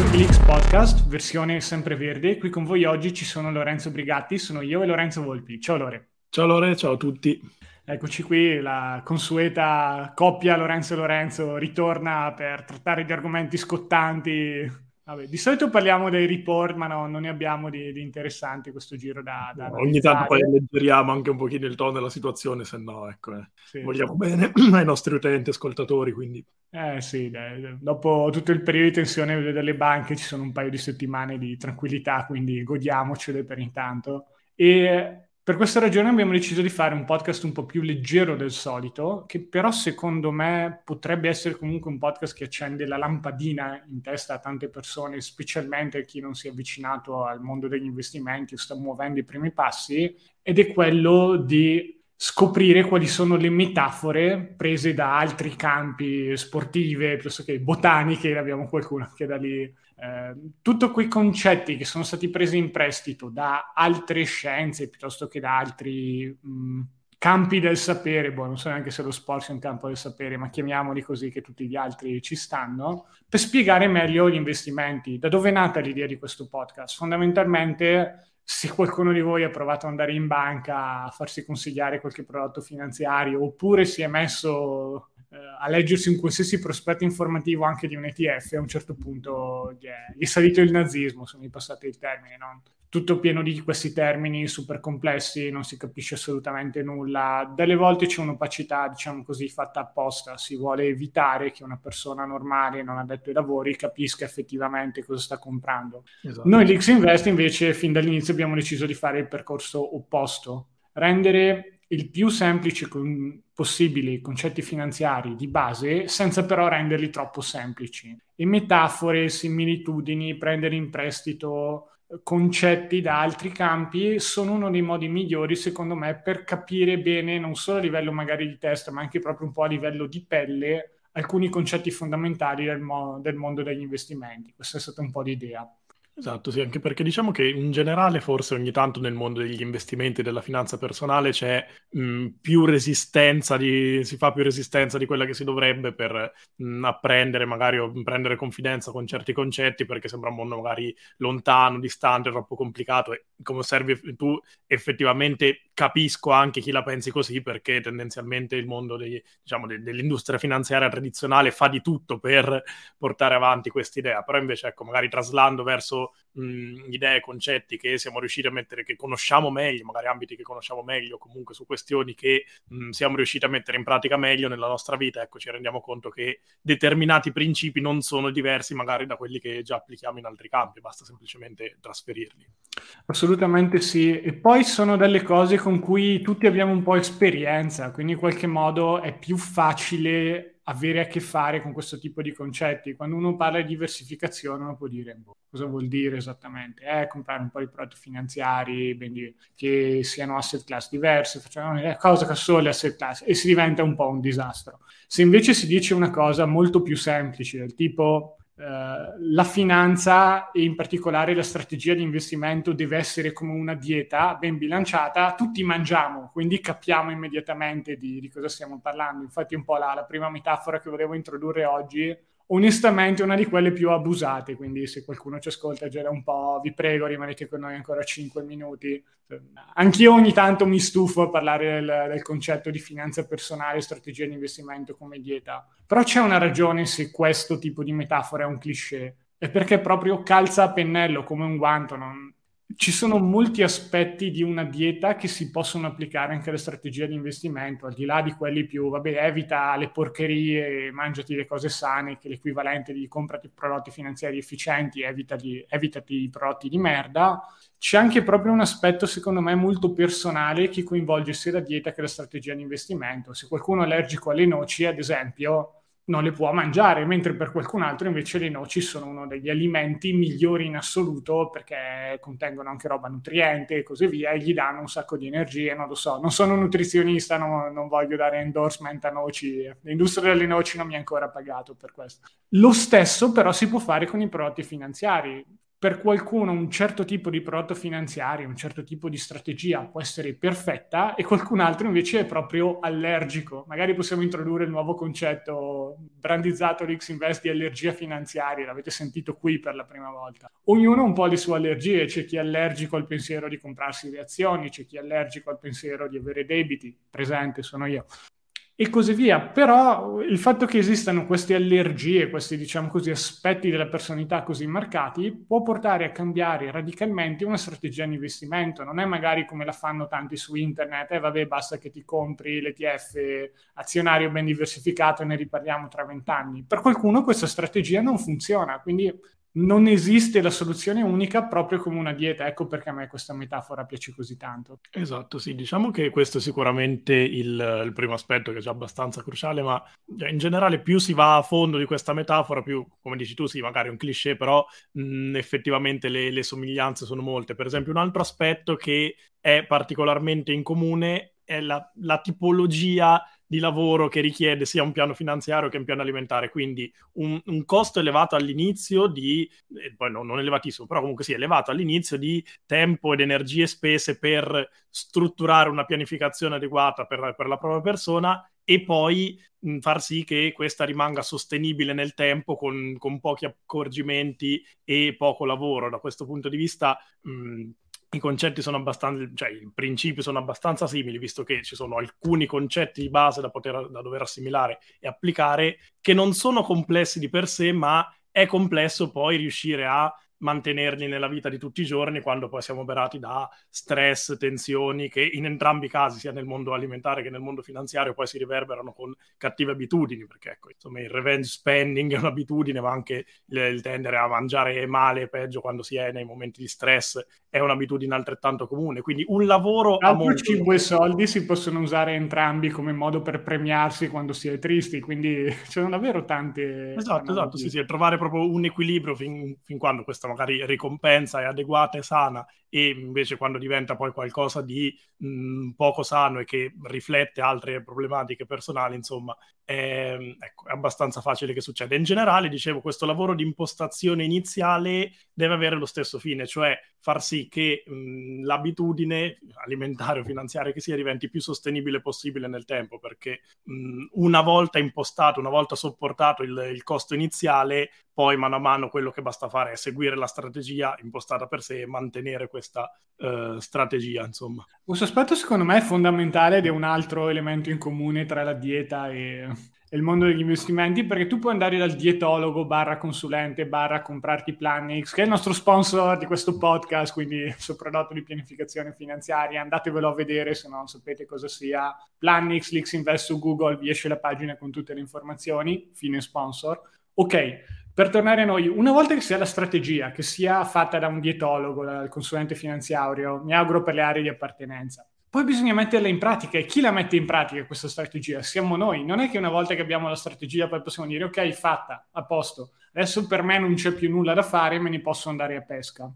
Wikileaks Podcast, versione sempreverde. Qui con voi oggi ci sono Lorenzo Brigatti, sono io e Lorenzo Volpi. Ciao Lore. Ciao Lore, ciao a tutti. Eccoci qui, la consueta coppia Lorenzo e Lorenzo ritorna per trattare di argomenti scottanti Vabbè, di solito parliamo dei report, ma no, non ne abbiamo di, di interessanti questo giro da, da no, Ogni tanto poi alleggeriamo anche un pochino il tono della situazione, se no, ecco, eh. sì, vogliamo sì. bene ai nostri utenti, ascoltatori, quindi... Eh sì, dai, dopo tutto il periodo di tensione delle banche ci sono un paio di settimane di tranquillità, quindi godiamocele per intanto. E per questa ragione abbiamo deciso di fare un podcast un po' più leggero del solito, che però secondo me potrebbe essere comunque un podcast che accende la lampadina in testa a tante persone, specialmente a chi non si è avvicinato al mondo degli investimenti o sta muovendo i primi passi, ed è quello di scoprire quali sono le metafore prese da altri campi sportive, piuttosto che botaniche, abbiamo qualcuno che da lì eh, tutti quei concetti che sono stati presi in prestito da altre scienze piuttosto che da altri mh, campi del sapere, boh, non so neanche se lo sport sia un campo del sapere, ma chiamiamoli così che tutti gli altri ci stanno, per spiegare meglio gli investimenti. Da dove è nata l'idea di questo podcast? Fondamentalmente se qualcuno di voi ha provato ad andare in banca a farsi consigliare qualche prodotto finanziario oppure si è messo eh, a leggersi un qualsiasi prospetto informativo anche di un ETF, a un certo punto gli è, gli è salito il nazismo, sono i passati il termine, no? tutto pieno di questi termini super complessi, non si capisce assolutamente nulla. Delle volte c'è un'opacità, diciamo così, fatta apposta, si vuole evitare che una persona normale, non addetto ai lavori, capisca effettivamente cosa sta comprando. Esatto. Noi l'X Invest invece fin dall'inizio abbiamo deciso di fare il percorso opposto, rendere il più semplice con, possibile i concetti finanziari di base, senza però renderli troppo semplici. E metafore, similitudini, prendere in prestito eh, concetti da altri campi sono uno dei modi migliori, secondo me, per capire bene, non solo a livello magari di testa, ma anche proprio un po' a livello di pelle, alcuni concetti fondamentali del, mo- del mondo degli investimenti. Questa è stata un po' l'idea. Esatto, sì, anche perché diciamo che in generale forse ogni tanto nel mondo degli investimenti e della finanza personale c'è mh, più resistenza, di, si fa più resistenza di quella che si dovrebbe per mh, apprendere magari o prendere confidenza con certi concetti perché sembra un mondo magari lontano, distante, troppo complicato e come osservi tu effettivamente capisco anche chi la pensi così perché tendenzialmente il mondo dei, diciamo, de- dell'industria finanziaria tradizionale fa di tutto per portare avanti questa idea, però invece ecco magari traslando verso mh, idee, concetti che siamo riusciti a mettere, che conosciamo meglio, magari ambiti che conosciamo meglio, comunque su questioni che mh, siamo riusciti a mettere in pratica meglio nella nostra vita, ecco, ci rendiamo conto che determinati principi non sono diversi magari da quelli che già applichiamo in altri campi, basta semplicemente trasferirli. Assolutamente sì, e poi sono delle cose con cui tutti abbiamo un po' esperienza, quindi in qualche modo è più facile avere a che fare con questo tipo di concetti. Quando uno parla di diversificazione, uno può dire boh, cosa vuol dire esattamente? Eh, comprare un po' di prodotti finanziari quindi, che siano asset class diverse, facciamo una cosa che solo le asset class e si diventa un po' un disastro. Se invece si dice una cosa molto più semplice, del tipo la finanza e in particolare la strategia di investimento deve essere come una dieta ben bilanciata, tutti mangiamo, quindi capiamo immediatamente di, di cosa stiamo parlando. Infatti un po' la, la prima metafora che volevo introdurre oggi onestamente una di quelle più abusate, quindi se qualcuno ci ascolta già da un po', vi prego rimanete con noi ancora 5 minuti. Anch'io ogni tanto mi stufo a parlare del, del concetto di finanza personale, strategia di investimento come dieta, però c'è una ragione se questo tipo di metafora è un cliché, è perché proprio calza a pennello come un guanto, non, ci sono molti aspetti di una dieta che si possono applicare anche alle strategie di investimento, al di là di quelli più, vabbè, evita le porcherie, mangiati le cose sane, che è l'equivalente di comprati prodotti finanziari efficienti, evitati, evitati i prodotti di merda. C'è anche proprio un aspetto, secondo me, molto personale che coinvolge sia la dieta che la strategia di investimento. Se qualcuno è allergico alle noci, ad esempio, non le può mangiare, mentre per qualcun altro invece le noci sono uno degli alimenti migliori in assoluto perché contengono anche roba nutriente e così via e gli danno un sacco di energie, non lo so, non sono un nutrizionista, non, non voglio dare endorsement a noci, l'industria delle noci non mi ha ancora pagato per questo. Lo stesso però si può fare con i prodotti finanziari. Per qualcuno un certo tipo di prodotto finanziario, un certo tipo di strategia può essere perfetta e qualcun altro invece è proprio allergico. Magari possiamo introdurre il nuovo concetto brandizzato l'X Invest di allergia finanziaria, l'avete sentito qui per la prima volta. Ognuno ha un po' le sue allergie, c'è chi è allergico al pensiero di comprarsi le azioni, c'è chi è allergico al pensiero di avere debiti, presente sono io e così via. Però il fatto che esistano queste allergie, questi diciamo così aspetti della personalità così marcati, può portare a cambiare radicalmente una strategia di investimento. Non è magari come la fanno tanti su internet, eh, vabbè, basta che ti compri l'ETF azionario ben diversificato e ne riparliamo tra vent'anni. Per qualcuno questa strategia non funziona, quindi non esiste la soluzione unica proprio come una dieta. Ecco perché a me questa metafora piace così tanto. Esatto, sì, diciamo che questo è sicuramente il, il, primo aspetto che è già abbastanza cruciale, ma in generale più si va a fondo di questa metafora, più, come dici tu, sì, magari è un cliché, però mh, effettivamente le, le somiglianze sono molte. Per esempio, un altro aspetto che è particolarmente in comune è la, la tipologia di lavoro che richiede sia un piano finanziario che un piano alimentare, quindi un, un costo elevato all'inizio di, eh, poi no, non elevatissimo, però comunque sì, elevato all'inizio di tempo ed energie spese per strutturare una pianificazione adeguata per, per la propria persona e poi mh, far sì che questa rimanga sostenibile nel tempo con, con pochi accorgimenti e poco lavoro. Da questo punto di vista... Mh, i concetti sono abbastanza, cioè i principi sono abbastanza simili, visto che ci sono alcuni concetti di base da, poter, da dover assimilare e applicare, che non sono complessi di per sé, ma è complesso poi riuscire a mantenerli nella vita di tutti i giorni quando poi siamo oberati da stress, tensioni che in entrambi i casi, sia nel mondo alimentare che nel mondo finanziario, poi si riverberano con cattive abitudini, perché ecco, insomma, il revenge spending è un'abitudine, ma anche il, il tendere a mangiare male e peggio quando si è nei momenti di stress è un'abitudine altrettanto comune. Quindi un lavoro a molto... cibo e soldi si possono usare entrambi come modo per premiarsi quando si è tristi, quindi sono davvero tante... Esatto, esatto, sì, sì, trovare proprio un equilibrio fin, fin quando questa magari ricompensa è adeguata e sana e invece quando diventa poi qualcosa di mh, poco sano e che riflette altre problematiche personali, insomma, è, ecco, è abbastanza facile che succeda. In generale, dicevo, questo lavoro di impostazione iniziale deve avere lo stesso fine, cioè far sì che mh, l'abitudine alimentare o finanziaria che sia diventi più sostenibile possibile nel tempo, perché mh, una volta impostato, una volta sopportato il, il costo iniziale, poi mano a mano quello che basta fare è seguire la strategia impostata per sé e mantenere questa uh, strategia, insomma. Questo aspetto secondo me è fondamentale ed è un altro elemento in comune tra la dieta e, il mondo degli investimenti perché tu puoi andare dal dietologo barra consulente barra comprarti Planix che è il nostro sponsor di questo podcast quindi il suo prodotto di pianificazione finanziaria. Andatevelo a vedere se non sapete cosa sia. Planix, Lix Invest su Google vi esce la pagina con tutte le informazioni fine sponsor. Ok per tornare a noi, una volta che sia la strategia, che sia fatta da un dietologo, dal consulente finanziario, mi auguro per le aree di appartenenza, poi bisogna metterla in pratica e chi la mette in pratica questa strategia? Siamo noi. Non è che una volta che abbiamo la strategia poi possiamo dire ok, fatta, a posto. Adesso per me non c'è più nulla da fare, me ne posso andare a pesca.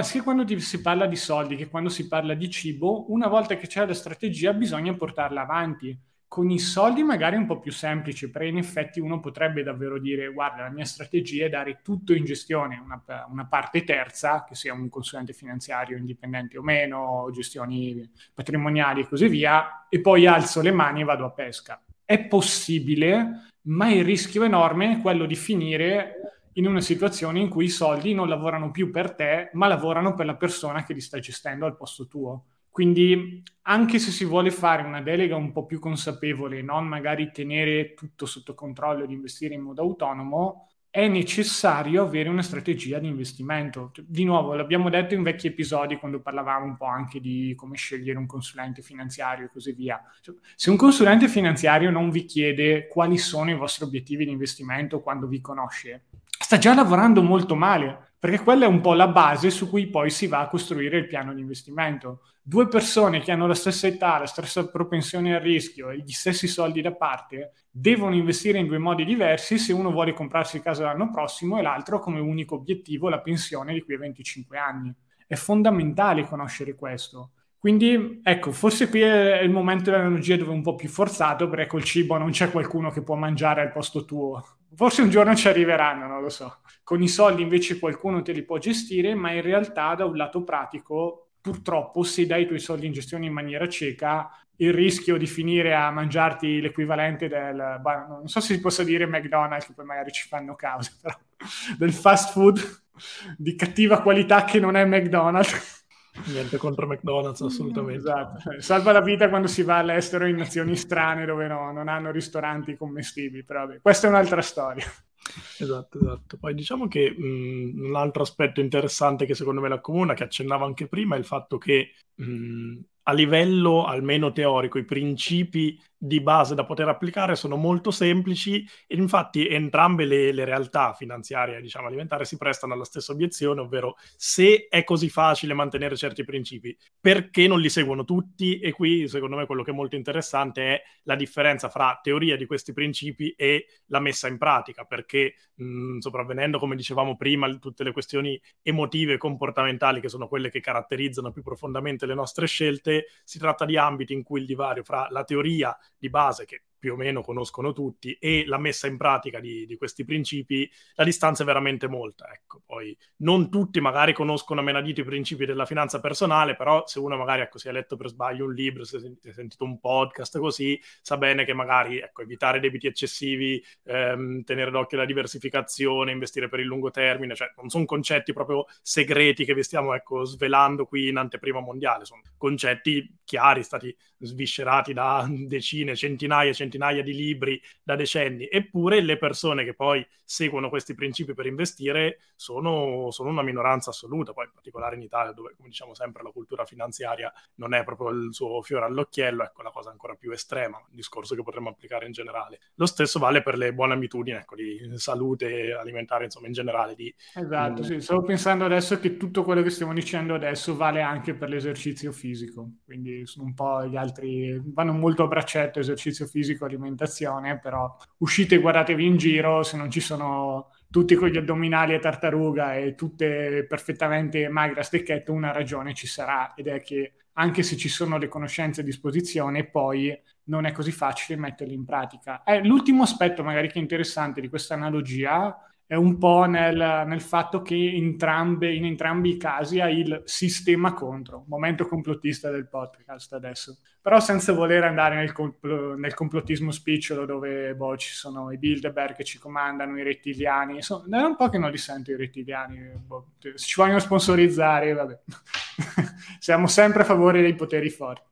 Sia quando si parla di soldi che quando si parla di cibo, una volta che c'è la strategia bisogna portarla avanti con i soldi magari è un po' più semplice, però in effetti uno potrebbe davvero dire guarda la mia strategia è dare tutto in gestione, una, una parte terza, che sia un consulente finanziario indipendente o meno, gestioni patrimoniali e così via, e poi alzo le mani e vado a pesca. È possibile, ma il rischio enorme è quello di finire in una situazione in cui i soldi non lavorano più per te, ma lavorano per la persona che li sta gestendo al posto tuo. Quindi anche se si vuole fare una delega un po' più consapevole, non magari tenere tutto sotto controllo ed investire in modo autonomo, è necessario avere una strategia di investimento. Di nuovo, l'abbiamo detto in vecchi episodi quando parlavamo un po' anche di come scegliere un consulente finanziario e così via. Se un consulente finanziario non vi chiede quali sono i vostri obiettivi di investimento quando vi conosce, sta già lavorando molto male, perché quella è un po' la base su cui poi si va a costruire il piano di investimento due persone che hanno la stessa età, la stessa propensione al rischio e gli stessi soldi da parte devono investire in due modi diversi se uno vuole comprarsi casa l'anno prossimo e l'altro come unico obiettivo la pensione di qui a 25 anni. È fondamentale conoscere questo. Quindi ecco, forse qui è il momento dell'analogia dove è un po' più forzato, perché col cibo non c'è qualcuno che può mangiare al posto tuo, Forse un giorno ci arriveranno, non lo so. Con i soldi invece qualcuno te li può gestire, ma in realtà da un lato pratico, purtroppo, se dai i tuoi soldi in gestione in maniera cieca, il rischio di finire a mangiarti l'equivalente del, non so se si possa dire McDonald's, che poi magari ci fanno causa, però del fast food di cattiva qualità che non è McDonald's. Niente contro McDonald's, assolutamente. Esatto. Salva la vita quando si va all'estero in nazioni strane dove no, non hanno ristoranti commestibili, però vabbè, questa è un'altra storia. Esatto, esatto. Poi diciamo che mh, un altro aspetto interessante che secondo me la comuna, che accennavo anche prima, è il fatto che mh, a livello almeno teorico i principi di base da poter applicare sono molto semplici e infatti entrambe le, le realtà finanziarie diciamo alimentari si prestano alla stessa obiezione ovvero se è così facile mantenere certi principi perché non li seguono tutti? E qui secondo me quello che è molto interessante è la differenza fra teoria di questi principi e la messa in pratica perché mh, sopravvenendo come dicevamo prima tutte le questioni emotive e comportamentali che sono quelle che caratterizzano più profondamente le nostre scelte si tratta di ambiti in cui il divario fra la teoria di base che più o meno conoscono tutti e la messa in pratica di, di questi principi, la distanza è veramente molta. Ecco. Poi non tutti magari conoscono a menadito i principi della finanza personale, però se uno magari ecco, si è letto per sbaglio un libro, si è sentito un podcast così, sa bene che magari ecco, evitare debiti eccessivi, ehm, tenere d'occhio la diversificazione, investire per il lungo termine, cioè non sono concetti proprio segreti che vi stiamo ecco, svelando qui in anteprima mondiale, sono concetti chiari, stati sviscerati da decine, centinaia, centinaia centinaia di libri da decenni, eppure le persone che poi seguono questi principi per investire sono, sono una minoranza assoluta, poi in particolare in Italia dove, come diciamo sempre, la cultura finanziaria non è proprio il suo fiore all'occhiello, ecco la cosa ancora più estrema, un discorso che potremmo applicare in generale. Lo stesso vale per le buone abitudini, ecco, di salute alimentare, insomma, in generale. Di, esatto, sì, stavo pensando adesso che tutto quello che stiamo dicendo adesso vale anche per l'esercizio fisico, quindi sono un po' gli altri, vanno molto a braccetto esercizio fisico alimentazione, però uscite e guardatevi in giro se non ci sono tutti con gli addominali a tartaruga e tutte perfettamente magre a stecchetto, una ragione ci sarà ed è che anche se ci sono le conoscenze a disposizione, poi non è così facile metterle in pratica. Eh, l'ultimo aspetto magari che è interessante di questa analogia è un po' nel, nel fatto che entrambe, in entrambi i casi hai il sistema contro, momento complottista del podcast adesso, però senza voler andare nel, compl- nel complottismo spicciolo dove boh, ci sono i Bilderberg che ci comandano, i rettiliani, so, è un po' che non li sento i rettiliani, boh, se ci vogliono sponsorizzare, vabbè, siamo sempre a favore dei poteri forti,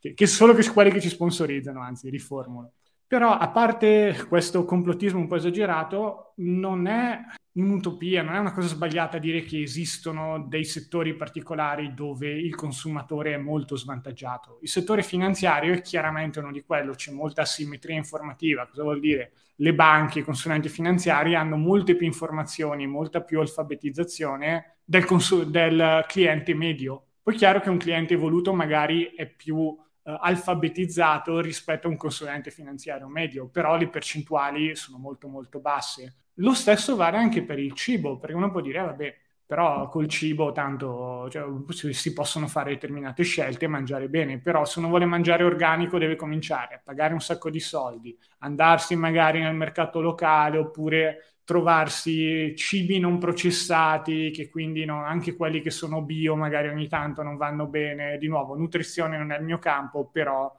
che, che solo che quelli che ci sponsorizzano, anzi riformulo. Però a parte questo complottismo un po' esagerato, non è un'utopia, non è una cosa sbagliata dire che esistono dei settori particolari dove il consumatore è molto svantaggiato. Il settore finanziario è chiaramente uno di quello, c'è molta asimmetria informativa. Cosa vuol dire? Le banche, i consulenti finanziari hanno molte più informazioni, molta più alfabetizzazione del, cons- del cliente medio. Poi è chiaro che un cliente evoluto magari è più eh, alfabetizzato rispetto a un consulente finanziario medio, però le percentuali sono molto molto basse. Lo stesso vale anche per il cibo, perché uno può dire, eh, vabbè, però col cibo tanto cioè, si possono fare determinate scelte e mangiare bene, però se uno vuole mangiare organico deve cominciare a pagare un sacco di soldi, andarsi magari nel mercato locale oppure trovarsi cibi non processati, che quindi no, anche quelli che sono bio magari ogni tanto non vanno bene. Di nuovo, nutrizione non è il mio campo, però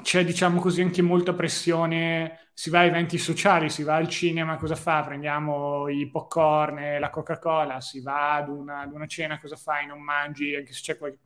c'è diciamo così anche molta pressione, si va a eventi sociali, si va al cinema, cosa fa? Prendiamo i popcorn e la Coca-Cola, si va ad una, ad una cena, cosa fai? Non mangi, anche se c'è qualche...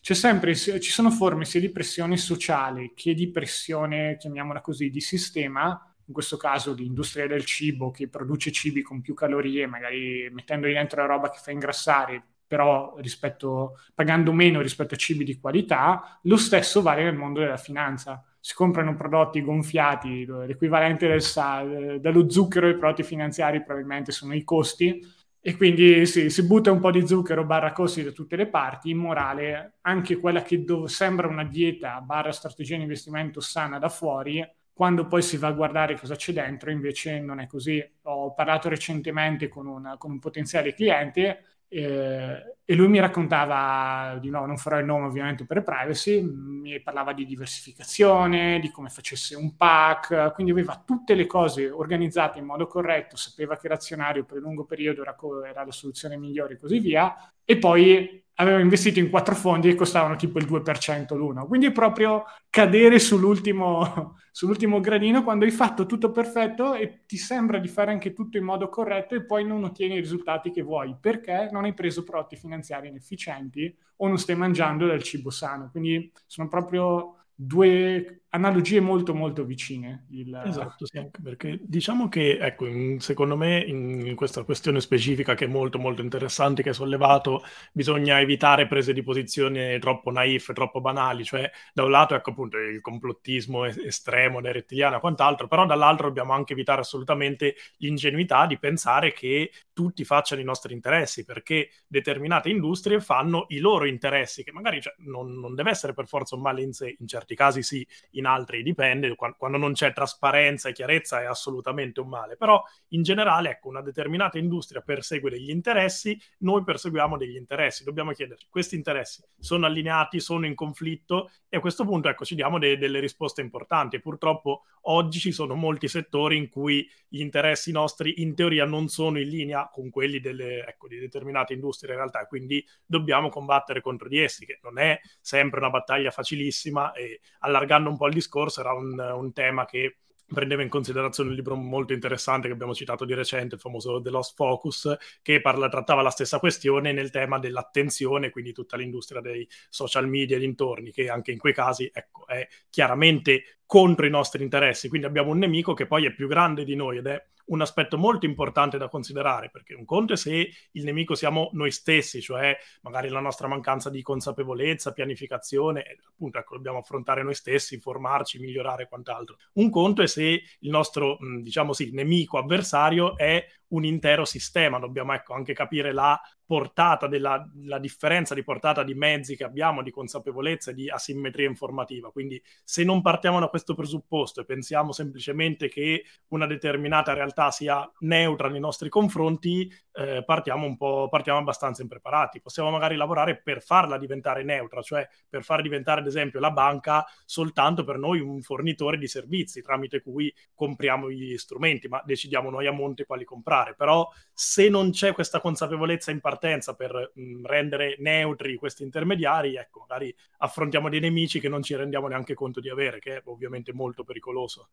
C'è sempre, ci sono forme sia di pressione sociale che di pressione, chiamiamola così, di sistema, in questo caso l'industria del cibo che produce cibi con più calorie, magari mettendoli dentro la roba che fa ingrassare, però rispetto, pagando meno rispetto a cibi di qualità, lo stesso vale nel mondo della finanza. Si comprano prodotti gonfiati, l'equivalente del, dello zucchero dei prodotti finanziari probabilmente sono i costi, e quindi sì, si butta un po' di zucchero barra costi da tutte le parti, in morale anche quella che dov- sembra una dieta barra strategia di investimento sana da fuori, quando poi si va a guardare cosa c'è dentro, invece non è così. Ho parlato recentemente con un, con un potenziale cliente Eh, e lui mi raccontava, di nuovo non farò il nome ovviamente per privacy, mi parlava di diversificazione, di come facesse un pack, quindi aveva tutte le cose organizzate in modo corretto, sapeva che l'azionario per lungo periodo era, era la soluzione migliore e così via, e poi aveva investito in quattro fondi che costavano tipo il 2% l'uno. Quindi è proprio cadere sull'ultimo, sull'ultimo gradino quando hai fatto tutto perfetto e ti sembra di fare anche tutto in modo corretto e poi non ottieni i risultati che vuoi perché non hai preso prodotti finanziari inefficienti o non stai mangiando del cibo sano. Quindi sono proprio due analogie molto molto vicine. Il... Esatto, sì, anche perché diciamo che, ecco, secondo me in questa questione specifica che è molto molto interessante, che hai sollevato, bisogna evitare prese di posizione troppo naif, troppo banali, cioè da un lato, ecco appunto, il complottismo estremo dei rettiliani e quant'altro, però dall'altro dobbiamo anche evitare assolutamente l'ingenuità di pensare che tutti facciano i nostri interessi, perché determinate industrie fanno i loro interessi, che magari cioè, non, non, deve essere per forza un male in sé, in certi casi sì, in in altri dipende, quando non c'è trasparenza e chiarezza è assolutamente un male, però in generale ecco, una determinata industria persegue degli interessi, noi perseguiamo degli interessi, dobbiamo chiederci questi interessi sono allineati, sono in conflitto? E a questo punto ecco, ci diamo de- delle risposte importanti. Purtroppo oggi ci sono molti settori in cui gli interessi nostri in teoria non sono in linea con quelli delle, ecco, di determinate industrie in realtà, quindi dobbiamo combattere contro di essi, che non è sempre una battaglia facilissima e allargando un po' il discorso era un, un tema che prendeva in considerazione un libro molto interessante che abbiamo citato di recente, il famoso The Lost Focus, che parla, trattava la stessa questione nel tema dell'attenzione, quindi tutta l'industria dei social media e dintorni, che anche in quei casi ecco, è chiaramente contro i nostri interessi. Quindi abbiamo un nemico che poi è più grande di noi ed è un aspetto molto importante da considerare, perché un conto è se il nemico siamo noi stessi, cioè magari la nostra mancanza di consapevolezza, pianificazione, appunto ecco, dobbiamo affrontare noi stessi, formarci, migliorare e quant'altro. Un conto è se il nostro, diciamo sì, nemico avversario è un intero sistema, dobbiamo ecco, anche capire la portata della la differenza di portata di mezzi che abbiamo, di consapevolezza e di asimmetria informativa. Quindi se non partiamo da questo presupposto e pensiamo semplicemente che una determinata realtà sia neutra nei nostri confronti, eh, partiamo un po' partiamo abbastanza impreparati. Possiamo magari lavorare per farla diventare neutra, cioè per far diventare ad esempio la banca soltanto per noi un fornitore di servizi tramite cui compriamo gli strumenti, ma decidiamo noi a monte quali comprare. Però se non c'è questa consapevolezza in partenza per mh, rendere neutri questi intermediari, ecco, magari affrontiamo dei nemici che non ci rendiamo neanche conto di avere, che è ovviamente molto pericoloso.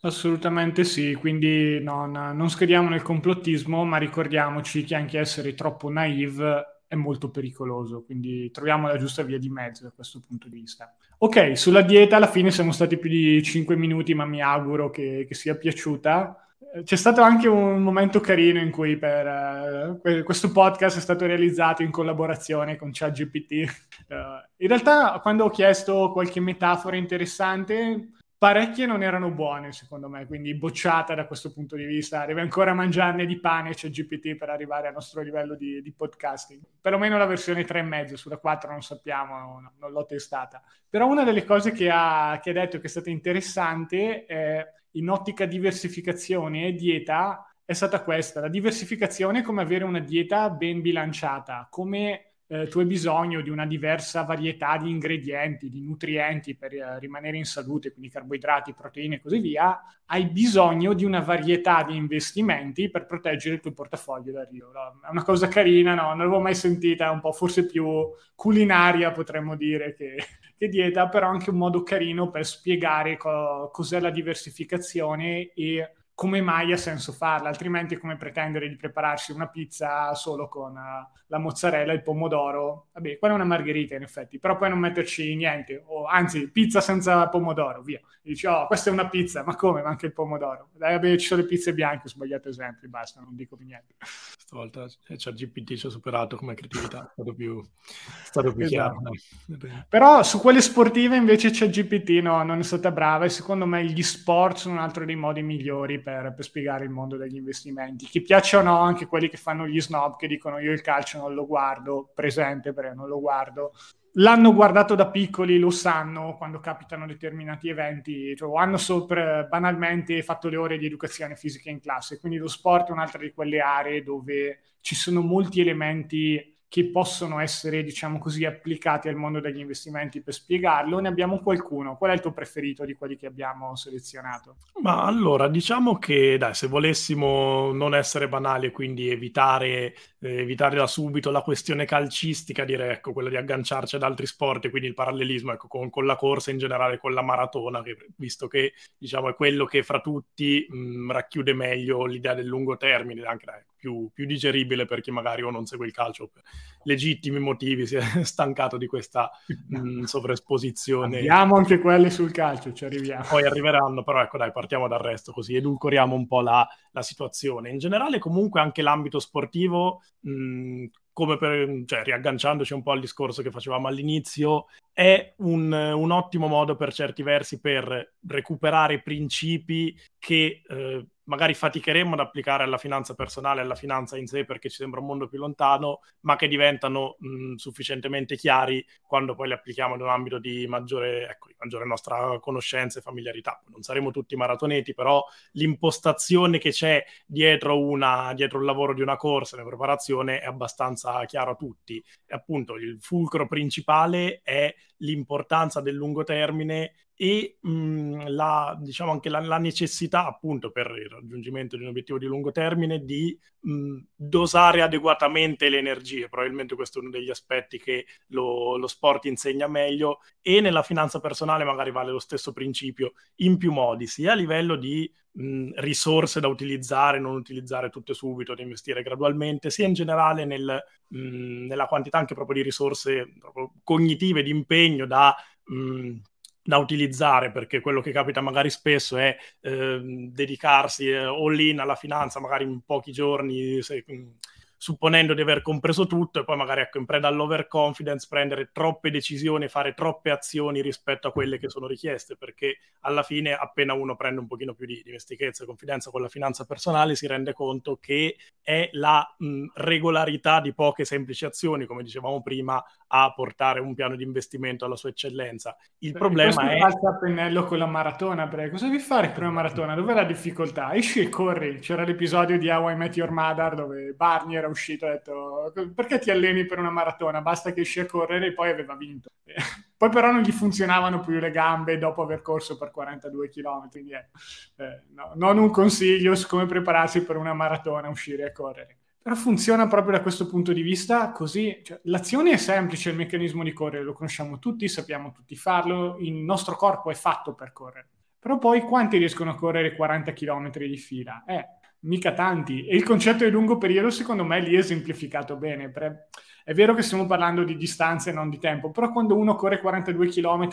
Assolutamente sì, quindi non, non scadiamo nel complottismo, ma ricordiamoci che anche essere troppo naive è molto pericoloso, quindi troviamo la giusta via di mezzo da questo punto di vista. Ok, sulla dieta alla fine siamo stati più di 5 minuti, ma mi auguro che, che sia piaciuta. C'è stato anche un momento carino in cui per, uh, questo podcast è stato realizzato in collaborazione con ChatGPT. Uh, in realtà, quando ho chiesto qualche metafora interessante, parecchie non erano buone secondo me, quindi bocciata da questo punto di vista. Deve ancora mangiarne di pane c'è GPT per arrivare al nostro livello di, di podcasting. Perlomeno la versione 3,5, sulla 4 non sappiamo, non, non l'ho testata. Però una delle cose che ha, che ha detto che è stata interessante è in ottica diversificazione e dieta è stata questa. La diversificazione è come avere una dieta ben bilanciata, come eh, tu hai bisogno di una diversa varietà di ingredienti, di nutrienti per eh, rimanere in salute, quindi carboidrati, proteine e così via, hai bisogno di una varietà di investimenti per proteggere il tuo portafoglio dal rischio. È una cosa carina, no? Non l'avevo mai sentita, un po' forse più culinaria potremmo dire che, che dieta, però anche un modo carino per spiegare co- cos'è la diversificazione e come mai ha senso farla, altrimenti è come pretendere di prepararsi una pizza solo con uh, la mozzarella e il pomodoro. Vabbè, quella è una margherita in effetti, però poi non metterci niente, o anzi, pizza senza pomodoro, via. E dici, oh, questa è una pizza, ma come? Ma anche il pomodoro. Dai, vabbè, ci sono le pizze bianche, ho sbagliato esempio, basta, non dico più niente. Stavolta c'è GPT ci ha superato come creatività, è stato più, è stato più esatto. chiaro. Però su quelle sportive invece c'è GPT, no, non è stata brava e secondo me gli sport sono un altro dei modi migliori per, per, spiegare il mondo degli investimenti. Chi piacciono anche quelli che fanno gli snob che dicono io il calcio non lo guardo, presente perché non lo guardo. L'hanno guardato da piccoli, lo sanno quando capitano determinati eventi, cioè, hanno sopra banalmente fatto le ore di educazione fisica in classe, quindi lo sport è un'altra di quelle aree dove ci sono molti elementi che possono essere, diciamo così, applicati al mondo degli investimenti per spiegarlo. Ne abbiamo qualcuno. Qual è il tuo preferito di quelli che abbiamo selezionato? Ma allora, diciamo che, dai, se volessimo non essere banali e quindi evitare, eh, evitare da subito la questione calcistica, direi, ecco, quella di agganciarci ad altri sport quindi il parallelismo, ecco, con, con la corsa in generale, con la maratona, che, visto che, diciamo, è quello che fra tutti mh, mm, racchiude meglio l'idea del lungo termine, anche dai, più, più, digeribile per chi magari o non segue il calcio per legittimi motivi si è stancato di questa mh, sovraesposizione. Abbiamo anche quelli sul calcio, ci arriviamo. Poi arriveranno, però ecco dai, partiamo dal resto così edulcoriamo un po' la, la situazione. In generale comunque anche l'ambito sportivo mh, come per, cioè, riagganciandoci un po' al discorso che facevamo all'inizio, è un, un ottimo modo per certi versi per recuperare principi che eh, magari faticheremmo ad applicare alla finanza personale, alla finanza in sé perché ci sembra un mondo più lontano, ma che diventano mh, sufficientemente chiari quando poi li applichiamo in un ambito di maggiore, ecco, di maggiore nostra conoscenza e familiarità. Non saremo tutti maratoneti, però l'impostazione che c'è dietro, una, dietro il lavoro di una corsa, la preparazione, è abbastanza chiaro a tutti. E appunto il fulcro principale è l'importanza del lungo termine e mh, la, diciamo anche la, la, necessità appunto per il raggiungimento di un obiettivo di lungo termine di mh, dosare adeguatamente le energie. Probabilmente questo è uno degli aspetti che lo, lo, sport insegna meglio. E nella finanza personale magari vale lo stesso principio in più modi sia a livello di mh, risorse da utilizzare non utilizzare tutte subito da investire gradualmente sia in generale nel, nella quantità anche proprio di risorse proprio cognitive di impegno da da utilizzare perché quello che capita magari spesso è eh, dedicarsi eh, all in alla finanza magari in pochi giorni se, supponendo di aver compreso tutto e poi magari ecco, in preda all'overconfidence prendere troppe decisioni, fare troppe azioni rispetto a quelle che sono richieste, perché alla fine appena uno prende un pochino più di dimestichezza e confidenza con la finanza personale si rende conto che è la mh, regolarità di poche semplici azioni, come dicevamo prima, a portare un piano di investimento alla sua eccellenza. Il problema è... Alza a pennello con la maratona, perché cosa devi fare per una maratona? Dov'è la difficoltà? Esci e corri. C'era l'episodio di How I Met Your Mother dove Barney era uscito e ha detto perché ti alleni per una maratona? Basta che esci a correre e poi aveva vinto. poi però non gli funzionavano più le gambe dopo aver corso per 42 km, quindi eh, eh, no, non un consiglio su come prepararsi per una maratona, uscire a correre. Però funziona proprio da questo punto di vista così. Cioè, l'azione è semplice, il meccanismo di correre lo conosciamo tutti, sappiamo tutti farlo, il nostro corpo è fatto per correre. Però poi quanti riescono a correre 40 km di fila? Eh, mica tanti. E il concetto di lungo periodo, secondo me, lì è esemplificato bene. È vero che stiamo parlando di distanze, non di tempo, però quando uno corre 42 km,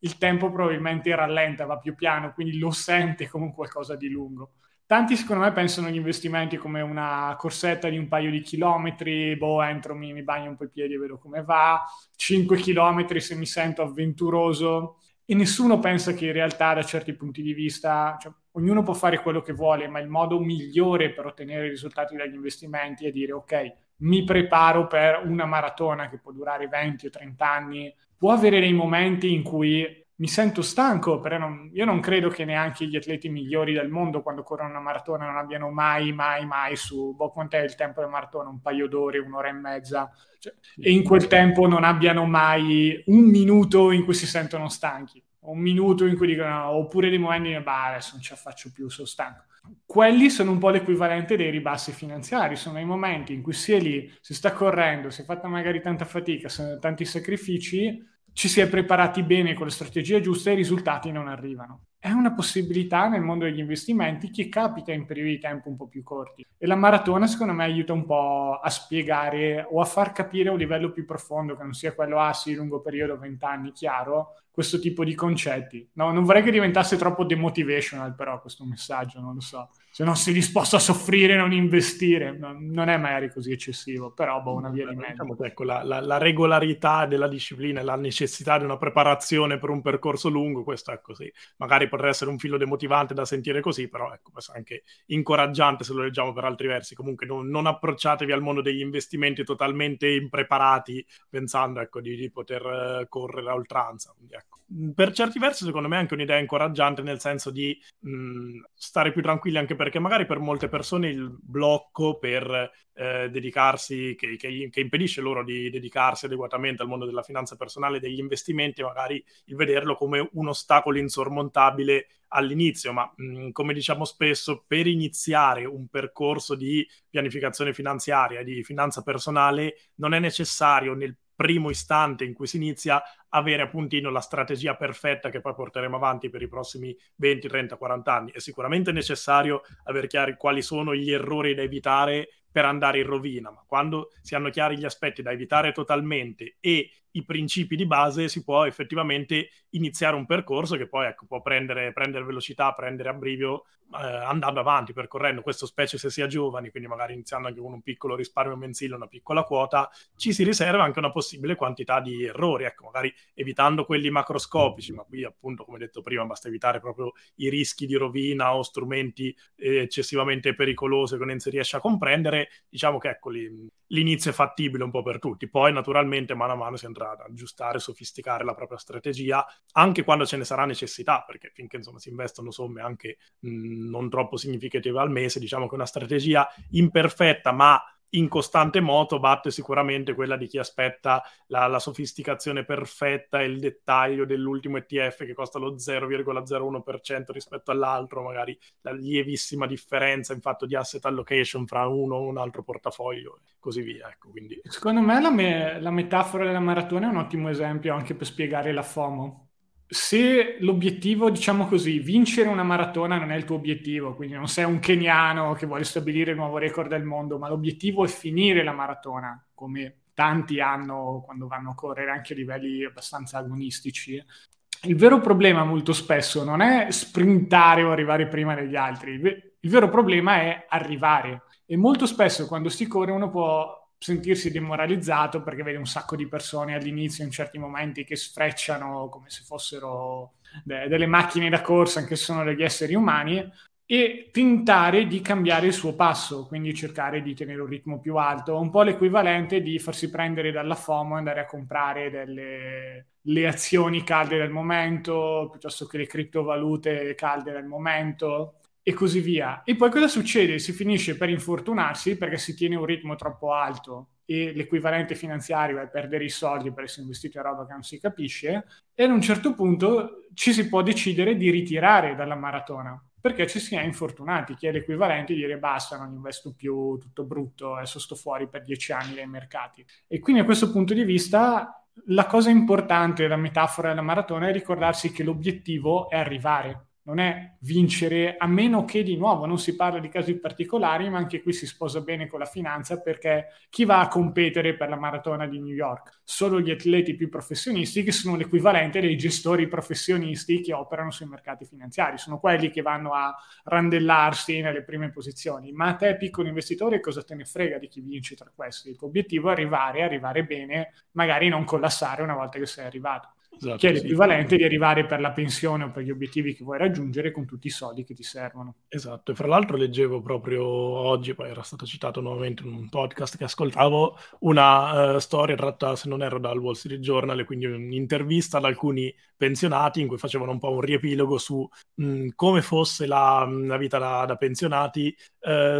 il tempo probabilmente rallenta, va più piano, quindi lo sente come qualcosa di lungo. Tanti secondo me pensano agli investimenti come una corsetta di un paio di chilometri, boh, entro, mi, mi bagno un po' i piedi e vedo come va, 5 chilometri se mi sento avventuroso e nessuno pensa che in realtà da certi punti di vista, cioè, ognuno può fare quello che vuole, ma il modo migliore per ottenere i risultati dagli investimenti è dire ok, mi preparo per una maratona che può durare 20 o 30 anni, può avere dei momenti in cui mi sento stanco, però non, io non credo che neanche gli atleti migliori del mondo quando corrono una maratona non abbiano mai, mai, mai su, boh, quant'è il tempo della maratona? Un paio d'ore, un'ora e mezza, cioè, e in quel tempo non abbiano mai un minuto in cui si sentono stanchi, un minuto in cui dicono, oppure dei momenti in bah, adesso non ce la faccio più, sono stanco. Quelli sono un po' l'equivalente dei ribassi finanziari, sono i momenti in cui si è lì, si sta correndo, si è fatta magari tanta fatica, tanti sacrifici, ci si è preparati bene con le strategie giuste e i risultati non arrivano. È una possibilità nel mondo degli investimenti che capita in periodi di tempo un po' più corti. E la maratona, secondo me, aiuta un po' a spiegare o a far capire a un livello più profondo, che non sia quello, ah sì, lungo periodo, 20 anni, chiaro, questo tipo di concetti. No, non vorrei che diventasse troppo demotivational, però, questo messaggio, non lo so se non sei disposto a soffrire non investire, non è magari così eccessivo, però boh, una via di mezzo. Diciamo ecco, la, la, la, regolarità della disciplina e la necessità di una preparazione per un percorso lungo, questo è così. Magari potrà essere un filo demotivante da sentire così, però ecco, può essere anche incoraggiante se lo leggiamo per altri versi. Comunque non, non approcciatevi al mondo degli investimenti totalmente impreparati pensando ecco, di, di poter uh, correre a oltranza. Quindi, ecco. Per certi versi secondo me è anche un'idea incoraggiante nel senso di mh, stare più tranquilli anche perché magari per molte persone il blocco per eh, dedicarsi, che, che, che, impedisce loro di dedicarsi adeguatamente al mondo della finanza personale e degli investimenti, magari il vederlo come un ostacolo insormontabile all'inizio, ma mh, come diciamo spesso, per iniziare un percorso di pianificazione finanziaria, di finanza personale, non è necessario nel primo istante in cui si inizia avere a la strategia perfetta che poi porteremo avanti per i prossimi 20, 30, 40 anni. È sicuramente necessario avere chiari quali sono gli errori da evitare per andare in rovina, ma quando si hanno chiari gli aspetti da evitare totalmente e i principi di base si può effettivamente iniziare un percorso che poi ecco, può prendere, prendere velocità, prendere abbrivio eh, andando avanti, percorrendo. Questo specie se si è giovani, quindi magari iniziando anche con un piccolo risparmio mensile, una piccola quota, ci si riserva anche una possibile quantità di errori, ecco, magari evitando quelli macroscopici, ma qui appunto come detto prima basta evitare proprio i rischi di rovina o strumenti eccessivamente pericolosi che non si riesce a comprendere, diciamo che ecco l'inizio è fattibile un po' per tutti, poi naturalmente mano a mano si andrà ad aggiustare, sofisticare la propria strategia, anche quando ce ne sarà necessità, perché finché insomma si investono somme anche mh, non troppo significative al mese, diciamo che una strategia imperfetta ma in costante moto batte sicuramente quella di chi aspetta la, la, sofisticazione perfetta e il dettaglio dell'ultimo ETF che costa lo 0,01% rispetto all'altro, magari la lievissima differenza in fatto di asset allocation fra uno o un altro portafoglio e così via. Ecco, quindi... Secondo me la, me- la metafora della maratona è un ottimo esempio anche per spiegare la FOMO se l'obiettivo, diciamo così, vincere una maratona non è il tuo obiettivo, quindi non sei un keniano che vuole stabilire il nuovo record del mondo, ma l'obiettivo è finire la maratona, come tanti hanno quando vanno a correre anche a livelli abbastanza agonistici. Il vero problema molto spesso non è sprintare o arrivare prima degli altri, il vero problema è arrivare. E molto spesso quando si corre uno può sentirsi demoralizzato perché vede un sacco di persone all'inizio in certi momenti che sfrecciano come se fossero de- delle macchine da corsa anche se sono degli esseri umani e tentare di cambiare il suo passo, quindi cercare di tenere un ritmo più alto, un po' l'equivalente di farsi prendere dalla FOMO e andare a comprare delle le azioni calde del momento, piuttosto che le criptovalute calde del momento, e così via. E poi cosa succede? Si finisce per infortunarsi perché si tiene un ritmo troppo alto e l'equivalente finanziario è perdere i soldi per essere investito in roba che non si capisce e ad un certo punto ci si può decidere di ritirare dalla maratona perché ci si è infortunati, che è l'equivalente di dire basta, non investo più, tutto brutto, adesso sto fuori per dieci anni dai mercati. E quindi a questo punto di vista la cosa importante della metafora della maratona è ricordarsi che l'obiettivo è arrivare non è vincere, a meno che di nuovo non si parla di casi particolari, ma anche qui si sposa bene con la finanza perché chi va a competere per la maratona di New York? Solo gli atleti più professionisti che sono l'equivalente dei gestori professionisti che operano sui mercati finanziari, sono quelli che vanno a randellarsi nelle prime posizioni. Ma a te, piccolo investitore, cosa te ne frega di chi vince tra questi? Il tuo obiettivo è arrivare, arrivare bene, magari non collassare una volta che sei arrivato. Esatto, che è l'equivalente sì. di arrivare per la pensione o per gli obiettivi che vuoi raggiungere con tutti i soldi che ti servono. Esatto, e fra l'altro leggevo proprio oggi, poi era stato citato nuovamente in un podcast che ascoltavo, una uh, storia tratta, se non erro, dal Wall Street Journal, quindi un'intervista ad alcuni pensionati in cui facevano un po' un riepilogo su mh, come fosse la, la vita da, da pensionati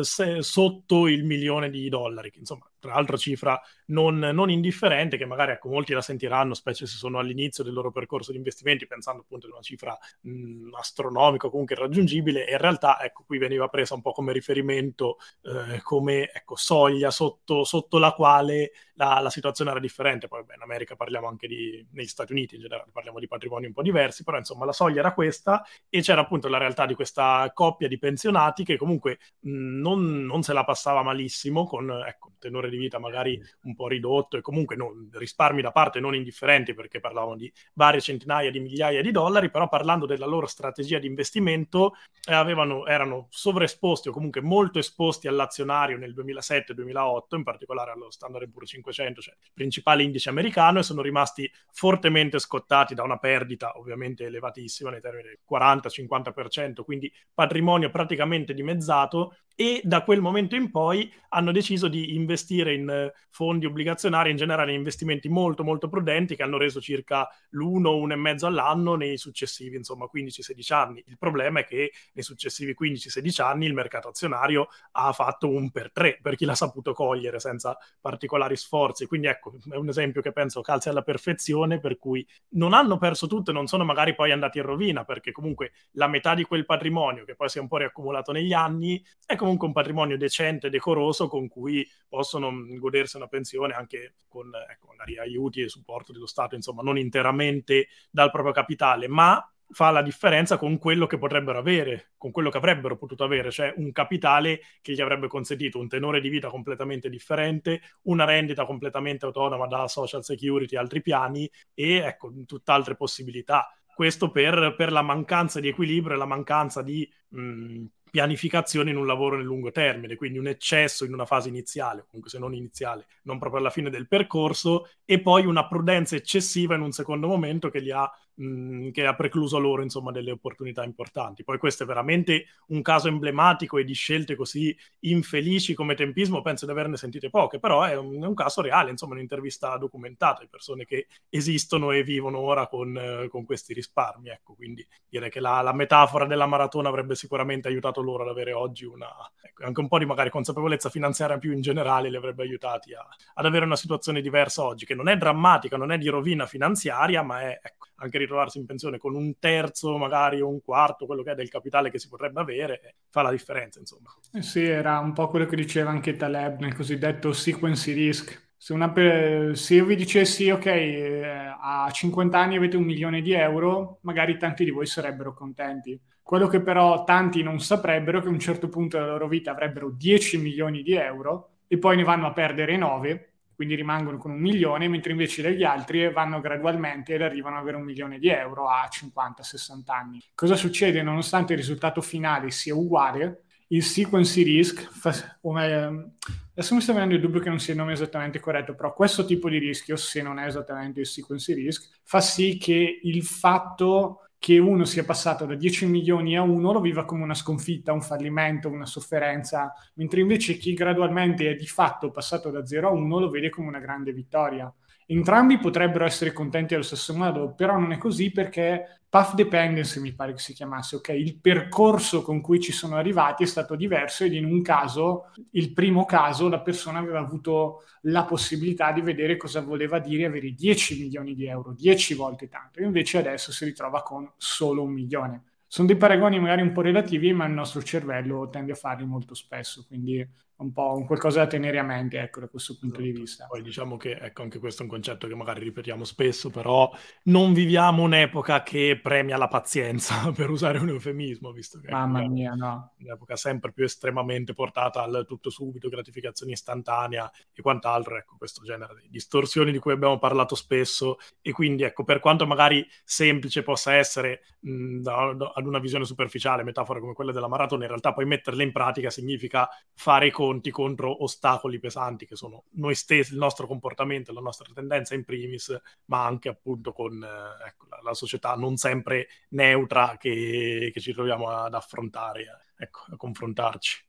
se, sotto il milione di dollari, che insomma tra l'altro cifra non, non, indifferente, che magari ecco, molti la sentiranno, specie se sono all'inizio del loro percorso di investimenti, pensando appunto ad una cifra mh, astronomica, comunque irraggiungibile, e in realtà ecco, qui veniva presa un po' come riferimento, eh, come ecco, soglia sotto, sotto, la quale la, la, situazione era differente. Poi beh, in America parliamo anche di, negli Stati Uniti in generale, parliamo di patrimoni un po' diversi, però insomma la soglia era questa e c'era appunto la realtà di questa coppia di pensionati che comunque mh, non, non, se la passava malissimo con ecco, un tenore di vita magari un po' ridotto e comunque non, risparmi da parte non indifferenti perché parlavano di varie centinaia di migliaia di dollari, però parlando della loro strategia di investimento eh, avevano, erano sovraesposti o comunque molto esposti all'azionario nel 2007-2008, in particolare allo Standard Poor's 500 500, cioè il principale indice americano, e sono rimasti fortemente scottati da una perdita ovviamente elevatissima nei termini del 40-50%, quindi patrimonio praticamente dimezzato e da quel momento in poi hanno deciso di investire in eh, fondi obbligazionari, in generale in investimenti molto molto prudenti che hanno reso circa l'1, 1,5 all'anno nei successivi insomma 15-16 anni. Il problema è che nei successivi 15-16 anni il mercato azionario ha fatto un per tre per chi l'ha saputo cogliere senza particolari sforzi. Quindi ecco, è un esempio che penso calzi alla perfezione per cui non hanno perso tutto e non sono magari poi andati in rovina perché comunque la metà di quel patrimonio che poi si è un po' riaccumulato negli anni è comunque un patrimonio decente decoroso con cui possono mm, godersi una pensione anche con ecco, magari aiuti e supporto dello Stato, insomma, non interamente dal proprio capitale, ma fa la differenza con quello che potrebbero avere, con quello che avrebbero potuto avere, cioè un capitale che gli avrebbe consentito un tenore di vita completamente differente, una rendita completamente autonoma da social security e altri piani e ecco, tutt'altre possibilità. Questo per, per la mancanza di equilibrio e la mancanza di mh, mm, pianificazione in un lavoro nel lungo termine, quindi un eccesso in una fase iniziale, comunque se non iniziale, non proprio alla fine del percorso, e poi una prudenza eccessiva in un secondo momento che, ha, mh, che ha precluso loro insomma, delle opportunità importanti. Poi questo è veramente un caso emblematico e di scelte così infelici come tempismo, penso di averne sentite poche, però è un, è un caso reale, insomma un'intervista documentata di persone che esistono e vivono ora con, eh, con questi risparmi. Ecco, quindi direi che la, la metafora della maratona avrebbe sicuramente aiutato aiutato loro ad avere oggi una, ecco, anche un po' di magari consapevolezza finanziaria più in generale, li avrebbe aiutati a, ad avere una situazione diversa oggi, che non è drammatica, non è di rovina finanziaria, ma è ecco, anche ritrovarsi in pensione con un terzo, magari un quarto, quello che è del capitale che si potrebbe avere, fa la differenza, insomma. Eh sì, era un po' quello che diceva anche Taleb nel cosiddetto sequence risk. Se, per... se io vi dicessi, ok, eh, a 50 anni avete un milione di euro, magari tanti di voi sarebbero contenti. Quello che però tanti non saprebbero è che a un certo punto della loro vita avrebbero 10 milioni di euro e poi ne vanno a perdere 9, quindi rimangono con un milione, mentre invece degli altri vanno gradualmente ed arrivano ad avere un milione di euro a 50-60 anni. Cosa succede? Nonostante il risultato finale sia uguale, il sequence risk, fa, come, adesso mi sta venendo il dubbio che non sia il nome esattamente corretto, però questo tipo di rischio, se non è esattamente il sequence risk, fa sì che il fatto che uno sia passato da 10 milioni a 1 lo viva come una sconfitta, un fallimento, una sofferenza, mentre invece chi gradualmente è di fatto passato da 0 a 1 lo vede come una grande vittoria. Entrambi potrebbero essere contenti allo stesso modo, però non è così perché path dependency mi pare che si chiamasse, ok? Il percorso con cui ci sono arrivati è stato diverso ed in un caso, il primo caso, la persona aveva avuto la possibilità di vedere cosa voleva dire avere 10 milioni di euro, 10 volte tanto, invece adesso si ritrova con solo un milione. Sono dei paragoni magari un po' relativi, ma il nostro cervello tende a farli molto spesso, quindi un po' un qualcosa da tenere a mente, ecco, da questo punto esatto. di vista. Poi diciamo che, ecco, anche questo è un concetto che magari ripetiamo spesso, però non viviamo un'epoca che premia la pazienza, per usare un eufemismo, visto che Mamma mia, no. un'epoca sempre più estremamente portata al tutto subito, gratificazione istantanea e quant'altro, ecco, questo genere di distorsioni di cui abbiamo parlato spesso e quindi, ecco, per quanto magari semplice possa essere mh, da, da, ad una visione superficiale, metafora come quella della maratona, in realtà poi metterle in pratica significa fare i conti conti contro ostacoli pesanti che sono noi stessi, il nostro comportamento, la nostra tendenza in primis, ma anche appunto con eh, ecco, la, la, società non sempre neutra che, che ci troviamo ad affrontare, ecco, a confrontarci.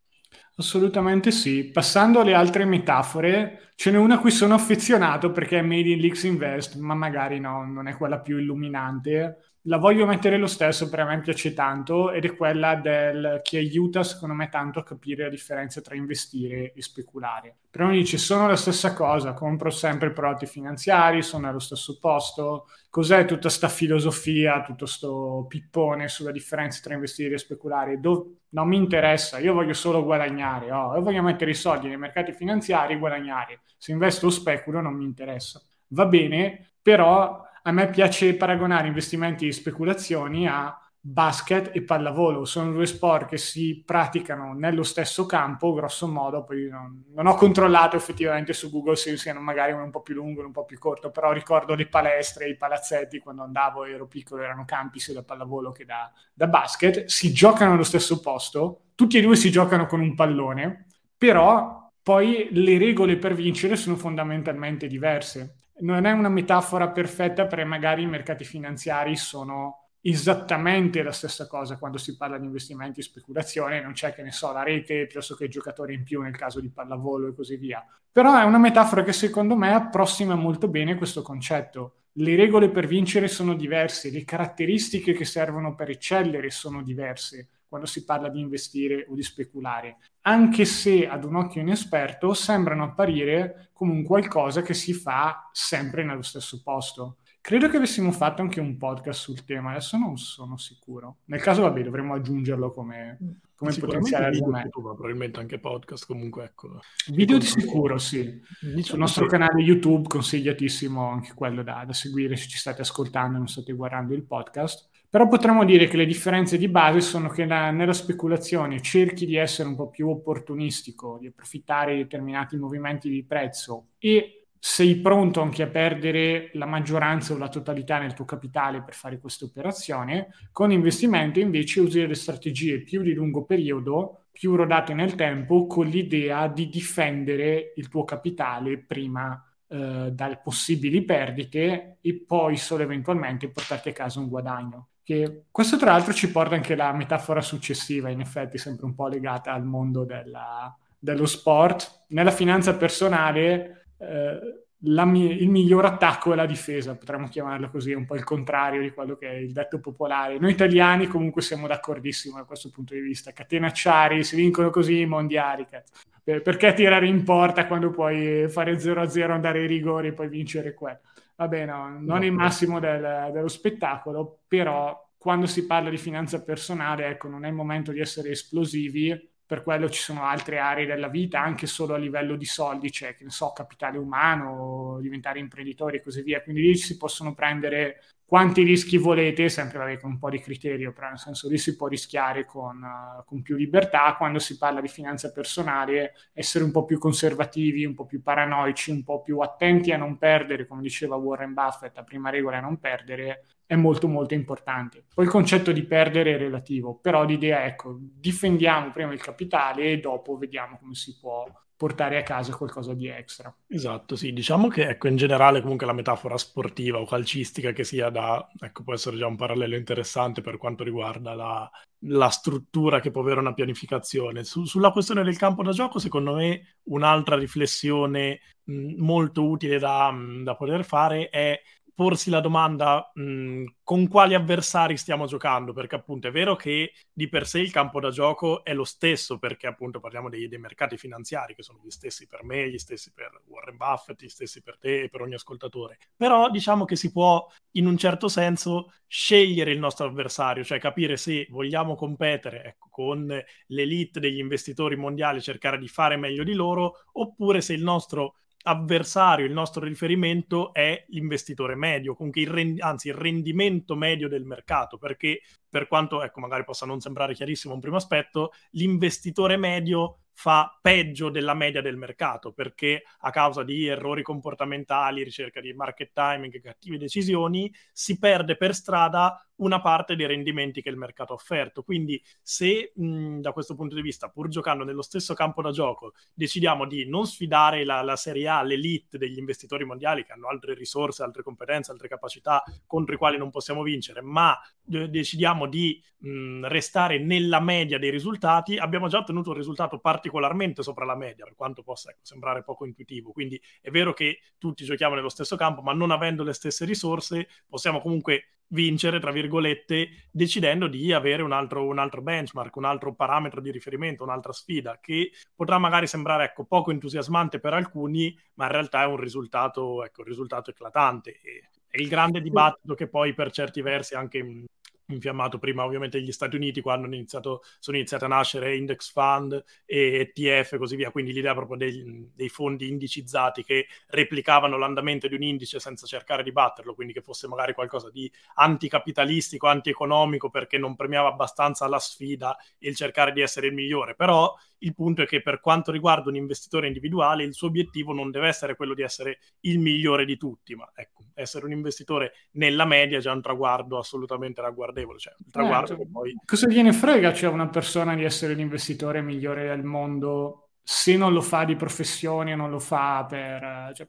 Assolutamente sì. Passando alle altre metafore, ce n'è una a cui sono affezionato perché è Made in Leaks Invest, ma magari no, non è quella più illuminante la voglio mettere lo stesso, per me piace tanto, ed è quella del che aiuta secondo me tanto a capire la differenza tra investire e speculare. Però mi dice, sono la stessa cosa, compro sempre prodotti finanziari, sono allo stesso posto, cos'è tutta questa filosofia, tutto questo pippone sulla differenza tra investire e speculare? Do- non mi interessa, io voglio solo guadagnare, oh, io voglio mettere i soldi nei mercati finanziari e guadagnare. Se investo o speculo non mi interessa. Va bene, però a me piace paragonare investimenti e speculazioni a basket e pallavolo. Sono due sport che si praticano nello stesso campo, grosso modo. Poi non, non ho controllato effettivamente su Google se siano magari uno un po' più lungo, un po' più corto, però ricordo le palestre, i palazzetti quando andavo ero piccolo, erano campi sia da pallavolo che da, da basket. Si giocano allo stesso posto, tutti e due si giocano con un pallone, però poi le regole per vincere sono fondamentalmente diverse. Non è una metafora perfetta perché magari i mercati finanziari sono esattamente la stessa cosa quando si parla di investimenti e speculazione, non c'è che ne so la rete piuttosto che il giocatore in più nel caso di pallavolo e così via. Però è una metafora che secondo me approssima molto bene questo concetto. Le regole per vincere sono diverse, le caratteristiche che servono per eccellere sono diverse quando si parla di investire o di speculare, anche se ad un occhio inesperto sembrano apparire come un qualcosa che si fa sempre nello stesso posto. Credo che avessimo fatto anche un podcast sul tema, adesso non sono sicuro. Nel caso, vabbè, dovremmo aggiungerlo come, come potenziale argomento. probabilmente anche podcast, comunque ecco. Video di sicuro, sì. Diciamo Sul nostro sì. canale YouTube consigliatissimo anche quello da, da seguire se ci state ascoltando e non state guardando il podcast. Però potremmo dire che le differenze di base sono che la, nella speculazione cerchi di essere un po' più opportunistico, di approfittare di determinati movimenti di prezzo e sei pronto anche a perdere la maggioranza o la totalità nel tuo capitale per fare questa operazione, con investimento invece usi delle strategie più di lungo periodo, più rodate nel tempo, con l'idea di difendere il tuo capitale prima eh, dalle possibili perdite e poi solo eventualmente portarti a casa un guadagno. Che questo tra l'altro ci porta anche alla metafora successiva, in effetti sempre un po' legata al mondo della, dello sport. Nella finanza personale eh, mi- il miglior attacco è la difesa, potremmo chiamarlo così, un po' il contrario di quello che è il detto popolare. Noi italiani comunque siamo d'accordissimo da questo punto di vista. Catenacciari, si vincono così i mondiali. Cazzo. perché tirare in porta quando puoi fare 0-0, andare ai rigori e poi vincere quello? Vabbè, no, non è il massimo del, dello spettacolo, però quando si parla di finanza personale, ecco, non è il momento di essere esplosivi, per quello ci sono altre aree della vita, anche solo a livello di soldi, cioè che ne so, capitale umano, diventare imprenditori e così via. Quindi lì si possono prendere quanti rischi volete, sempre con un po' di criterio, però nel senso lì si può rischiare con, uh, con, più libertà. Quando si parla di finanza personale, essere un po' più conservativi, un po' più paranoici, un po' più attenti a non perdere, come diceva Warren Buffett, la prima regola è non perdere, è molto molto importante. Poi il concetto di perdere è relativo, però l'idea è, ecco, difendiamo prima il capitale e dopo vediamo come si può portare a casa qualcosa di extra. Esatto, sì, diciamo che ecco, in generale comunque la metafora sportiva o calcistica che sia da, ecco, può essere già un parallelo interessante per quanto riguarda la, la struttura che può avere una pianificazione. Su, sulla questione del campo da gioco, secondo me un'altra riflessione mh, molto utile da, mh, da poter fare è porsi la domanda mh, con quali avversari stiamo giocando, perché appunto è vero che di per sé il campo da gioco è lo stesso, perché appunto parliamo dei, dei mercati finanziari che sono gli stessi per me, gli stessi per Warren Buffett, gli stessi per te e per ogni ascoltatore. Però diciamo che si può in un certo senso scegliere il nostro avversario, cioè capire se vogliamo competere ecco, con l'elite degli investitori mondiali, cercare di fare meglio di loro, oppure se il nostro avversario, il nostro riferimento è l'investitore medio, comunque il rend- anzi il rendimento medio del mercato, perché per quanto ecco, magari possa non sembrare chiarissimo un primo aspetto, l'investitore medio fa peggio della media del mercato perché a causa di errori comportamentali, ricerca di market timing, cattive decisioni, si perde per strada una parte dei rendimenti che il mercato ha offerto. Quindi se mh, da questo punto di vista, pur giocando nello stesso campo da gioco, decidiamo di non sfidare la, la Serie A, l'elite degli investitori mondiali che hanno altre risorse, altre competenze, altre capacità contro i quali non possiamo vincere, ma d- decidiamo di mh, restare nella media dei risultati, abbiamo già ottenuto un risultato particolare particolarmente sopra la media, per quanto possa ecco, sembrare poco intuitivo. Quindi è vero che tutti giochiamo nello stesso campo, ma non avendo le stesse risorse, possiamo comunque vincere, tra virgolette, decidendo di avere un altro, un altro, benchmark, un altro parametro di riferimento, un'altra sfida, che potrà magari sembrare ecco, poco entusiasmante per alcuni, ma in realtà è un risultato, ecco, un risultato eclatante. E è il grande dibattito che poi per certi versi anche infiammato prima ovviamente gli Stati Uniti quando iniziato, sono iniziati a nascere index fund e ETF e così via, quindi l'idea proprio dei, dei, fondi indicizzati che replicavano l'andamento di un indice senza cercare di batterlo, quindi che fosse magari qualcosa di anticapitalistico, antieconomico perché non premiava abbastanza la sfida il cercare di essere il migliore, però il punto è che per quanto riguarda un investitore individuale, il suo obiettivo non deve essere quello di essere il migliore di tutti, ma ecco, essere un investitore nella media è già un traguardo assolutamente ragguardevole. Cioè, il traguardo eh, poi... Cosa gliene frega c'è cioè, una persona di essere l'investitore migliore del mondo se non lo fa di professione, non lo fa per... Cioè,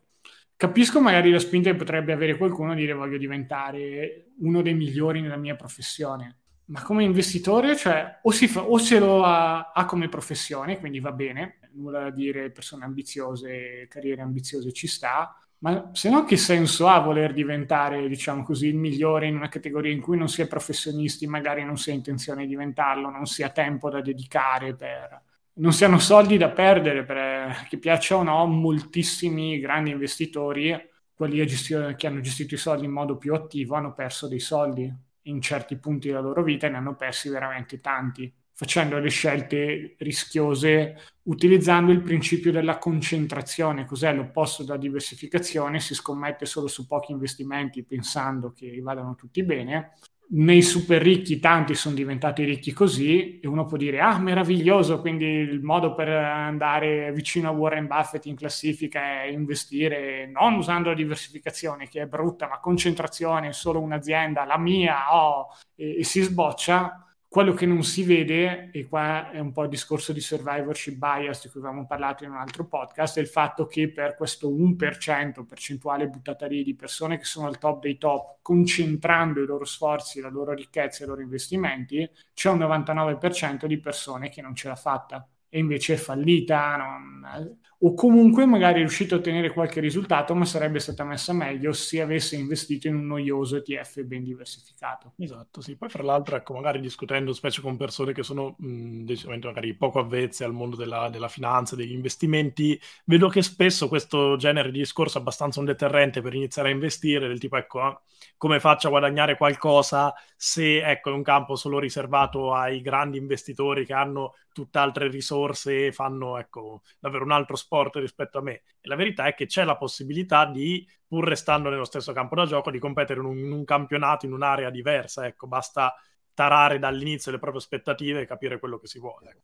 capisco magari la spinta che potrebbe avere qualcuno a dire voglio diventare uno dei migliori nella mia professione, ma come investitore, cioè, o, fa, o se lo ha, ha, come professione, quindi va bene, nulla da dire, persone ambiziose, carriere ambiziose ci sta, ma se no che senso ha voler diventare, diciamo così, il migliore in una categoria in cui non si è professionisti, magari non si ha intenzione di diventarlo, non si ha tempo da dedicare per... non si hanno soldi da perdere, per, che piaccia o no, moltissimi grandi investitori, quelli che hanno gestito i soldi in modo più attivo, hanno perso dei soldi in certi punti della loro vita e ne hanno persi veramente tanti facendo le scelte rischiose utilizzando il principio della concentrazione, cos'è l'opposto della diversificazione, si scommette solo su pochi investimenti pensando che vadano tutti bene. Nei super ricchi tanti sono diventati ricchi così e uno può dire ah meraviglioso, quindi il modo per andare vicino a Warren Buffett in classifica è investire non usando la diversificazione che è brutta, ma concentrazione, solo un'azienda, la mia, oh, e, e si sboccia quello che non si vede, e qua è un po' il discorso di survivorship bias di cui avevamo parlato in un altro podcast, è il fatto che per questo 1% percentuale buttata lì di persone che sono al top dei top, concentrando i loro sforzi, la loro ricchezza e i loro investimenti, c'è un 99% di persone che non ce l'ha fatta. E invece è fallita, non... o comunque magari è riuscito a ottenere qualche risultato, ma sarebbe stata messa meglio se avesse investito in un noioso ETF ben diversificato. Esatto, sì. Poi fra l'altro, ecco, magari discutendo specie con persone che sono mh, decisamente magari poco avvezze al mondo della, della, finanza, degli investimenti, vedo che spesso questo genere di discorso è abbastanza un deterrente per iniziare a investire, del tipo, ecco, come faccio a guadagnare qualcosa se, ecco, è un campo solo riservato ai grandi investitori che hanno tutt'altre risorse e fanno ecco, davvero un altro sport rispetto a me. E la verità è che c'è la possibilità di, pur restando nello stesso campo da gioco, di competere in un, in un campionato in un'area diversa. Ecco, basta tarare dall'inizio le proprie aspettative e capire quello che si vuole.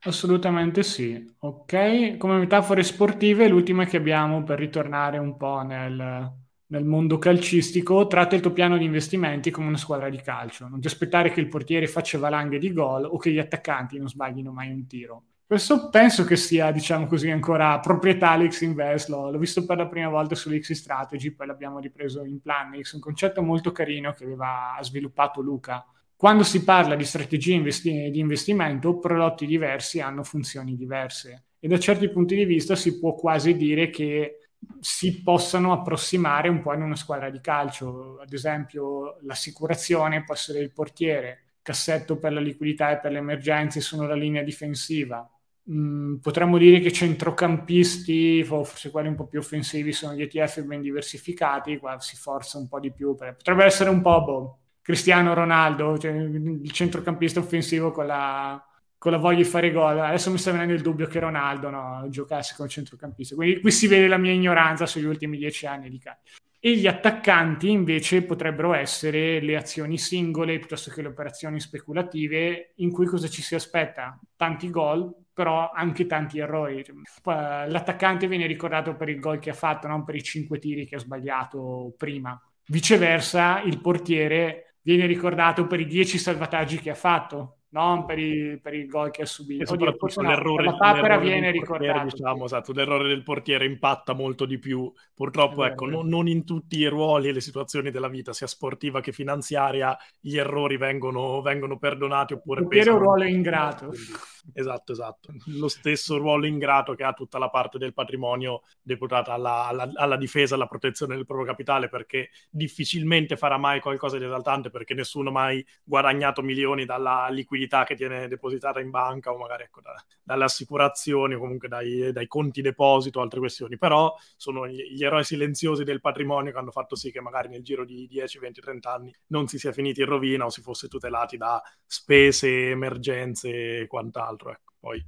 Assolutamente sì. Ok, come metafore sportive, l'ultima che abbiamo per ritornare un po' nel, nel mondo calcistico, tratta il tuo piano di investimenti come una squadra di calcio. Non ti aspettare che il portiere faccia valanghe di gol o che gli attaccanti non sbaglino mai un tiro. Questo penso che sia, diciamo così, ancora proprietà Invest. L'ho, l'ho visto per la prima volta sull'X Strategy, poi l'abbiamo ripreso in Planix, un concetto molto carino che aveva sviluppato Luca. Quando si parla di strategie investi- di investimento, prodotti diversi hanno funzioni diverse e da certi punti di vista si può quasi dire che si possano approssimare un po' in una squadra di calcio. Ad esempio, l'assicurazione può essere il portiere, cassetto per la liquidità e per le emergenze sono la linea difensiva. Mm, potremmo dire che centrocampisti, forse quelli un po' più offensivi, sono gli ETF ben diversificati, qua si forza un po' di più. Potrebbe essere un po' boh, Cristiano Ronaldo, cioè il centrocampista offensivo con la, con la voglia di fare gol. Adesso mi sta venendo il dubbio che Ronaldo no, giocasse come centrocampista. Quindi qui si vede la mia ignoranza sugli ultimi dieci anni di calcio. E gli attaccanti invece potrebbero essere le azioni singole piuttosto che le operazioni speculative in cui cosa ci si aspetta? Tanti gol, però anche tanti errori. L'attaccante viene ricordato per il gol che ha fatto, non per i cinque tiri che ha sbagliato prima. Viceversa, il portiere viene ricordato per i dieci salvataggi che ha fatto, non per, i, per il gol che ha subito. E soprattutto Oddio, l'errore, no, la papera viene ricordato. Diciamo, esatto, l'errore del portiere impatta molto di più. Purtroppo, ecco, non, non, in tutti i ruoli e le situazioni della vita, sia sportiva che finanziaria, gli errori vengono, vengono perdonati oppure... Il portiere è un ruolo ingrato. Quindi, esatto, esatto. Lo stesso ruolo ingrato che ha tutta la parte del patrimonio deputata alla, alla, alla difesa, alla protezione del proprio capitale, perché difficilmente farà mai qualcosa di esaltante, perché nessuno ha mai guadagnato milioni dalla liquidità che tiene depositata in banca o magari ecco, da, dalle assicurazioni o comunque dai, dai, conti deposito altre questioni, però sono gli, gli, eroi silenziosi del patrimonio che hanno fatto sì che magari nel giro di 10, 20, 30 anni non si sia finiti in rovina o si fosse tutelati da spese, emergenze e quant'altro. Ecco. Poi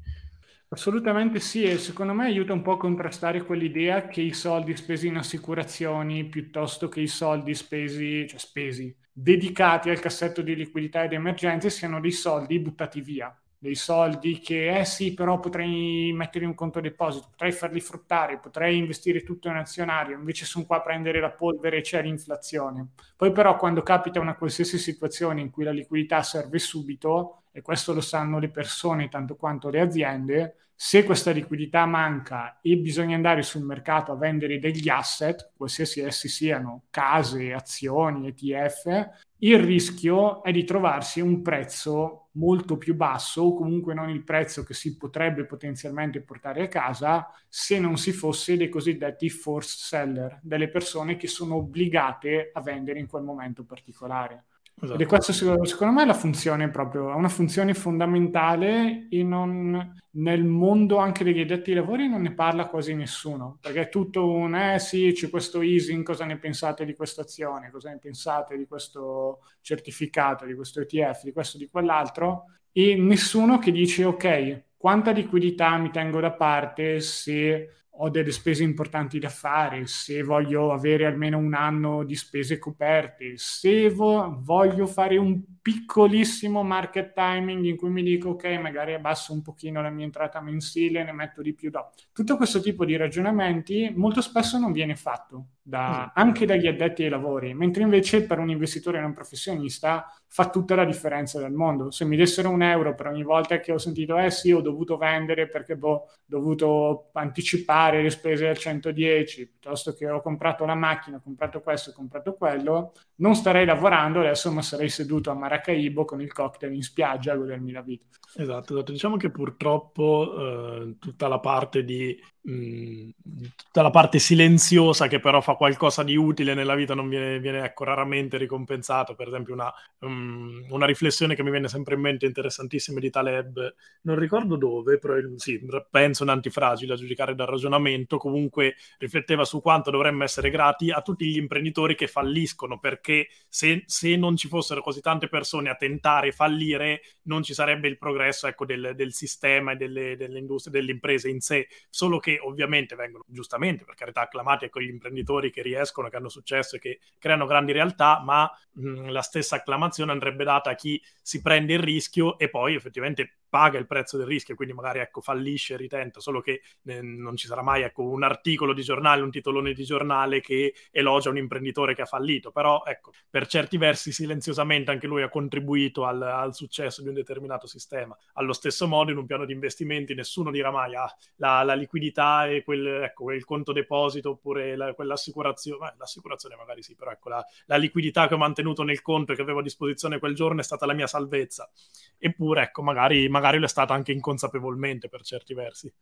Assolutamente sì, e secondo me aiuta un po' a contrastare quell'idea che i soldi spesi in assicurazioni piuttosto che i soldi spesi, cioè spesi, dedicati al cassetto di liquidità ed emergenze siano dei soldi buttati via, dei soldi che, eh sì, però potrei mettere in un conto deposito, potrei farli fruttare, potrei investire tutto in azionario, invece sono qua a prendere la polvere e c'è l'inflazione. Poi però quando capita una qualsiasi situazione in cui la liquidità serve subito, e questo lo sanno le persone tanto quanto le aziende, se questa liquidità manca e bisogna andare sul mercato a vendere degli asset, qualsiasi essi siano case, azioni, ETF, il rischio è di trovarsi un prezzo molto più basso o comunque non il prezzo che si potrebbe potenzialmente portare a casa se non si fosse dei cosiddetti forced seller, delle persone che sono obbligate a vendere in quel momento particolare. Esatto. Ed è questa secondo me la funzione proprio, è una funzione fondamentale e non, nel mondo anche degli addetti ai lavori non ne parla quasi nessuno, perché è tutto un eh sì, c'è questo easing, cosa ne pensate di questa azione, cosa ne pensate di questo certificato, di questo ETF, di questo, di quell'altro, e nessuno che dice ok, quanta liquidità mi tengo da parte se ho delle spese importanti da fare, se voglio avere almeno un anno di spese coperte, se vo- voglio fare un piccolissimo market timing in cui mi dico ok, magari abbasso un pochino la mia entrata mensile, ne metto di più dopo. Tutto questo tipo di ragionamenti molto spesso non viene fatto da, mm. anche dagli addetti ai lavori, mentre invece per un investitore non professionista fa tutta la differenza del mondo. Se mi dessero un euro per ogni volta che ho sentito, eh sì, ho dovuto vendere perché boh, ho dovuto anticipare le spese al 110, piuttosto che ho comprato la macchina, ho comprato questo, ho comprato quello, non starei lavorando adesso, ma sarei seduto a Maracaibo con il cocktail in spiaggia a godermi la vita. Esatto, esatto. diciamo che purtroppo eh, tutta la parte di mh, tutta la parte silenziosa che però fa qualcosa di utile nella vita non viene, viene ecco, raramente ricompensato. Per esempio, una, um, una, riflessione che mi viene sempre in mente interessantissima di Taleb, non ricordo dove, però sì, penso un antifragile a giudicare dal ragionamento. Comunque rifletteva su quanto dovremmo essere grati a tutti gli imprenditori che falliscono, perché se, se non ci fossero così tante persone a tentare fallire, non ci sarebbe il progresso ecco, del, del, sistema e delle, delle, industrie, delle imprese in sé, solo che ovviamente vengono giustamente, per carità, acclamati ecco, gli imprenditori che riescono, che hanno successo e che creano grandi realtà, ma mh, la stessa acclamazione andrebbe data a chi si prende il rischio e poi effettivamente paga il prezzo del rischio, quindi magari ecco, fallisce ritenta, solo che eh, non ci sarà mai ecco, un articolo di giornale, un titolone di giornale che elogia un imprenditore che ha fallito, però ecco, per certi versi silenziosamente anche lui ha contribuito al, al successo di un determinato sistema. Allo stesso modo in un piano di investimenti nessuno dirà mai ah, la, la liquidità e quel, ecco, quel, conto deposito oppure la, quell'assicurazione, Beh, l'assicurazione magari sì, però ecco, la, la liquidità che ho mantenuto nel conto e che avevo a disposizione quel giorno è stata la mia salvezza. Eppure, ecco, magari, magari magari lo è stato anche inconsapevolmente per certi versi.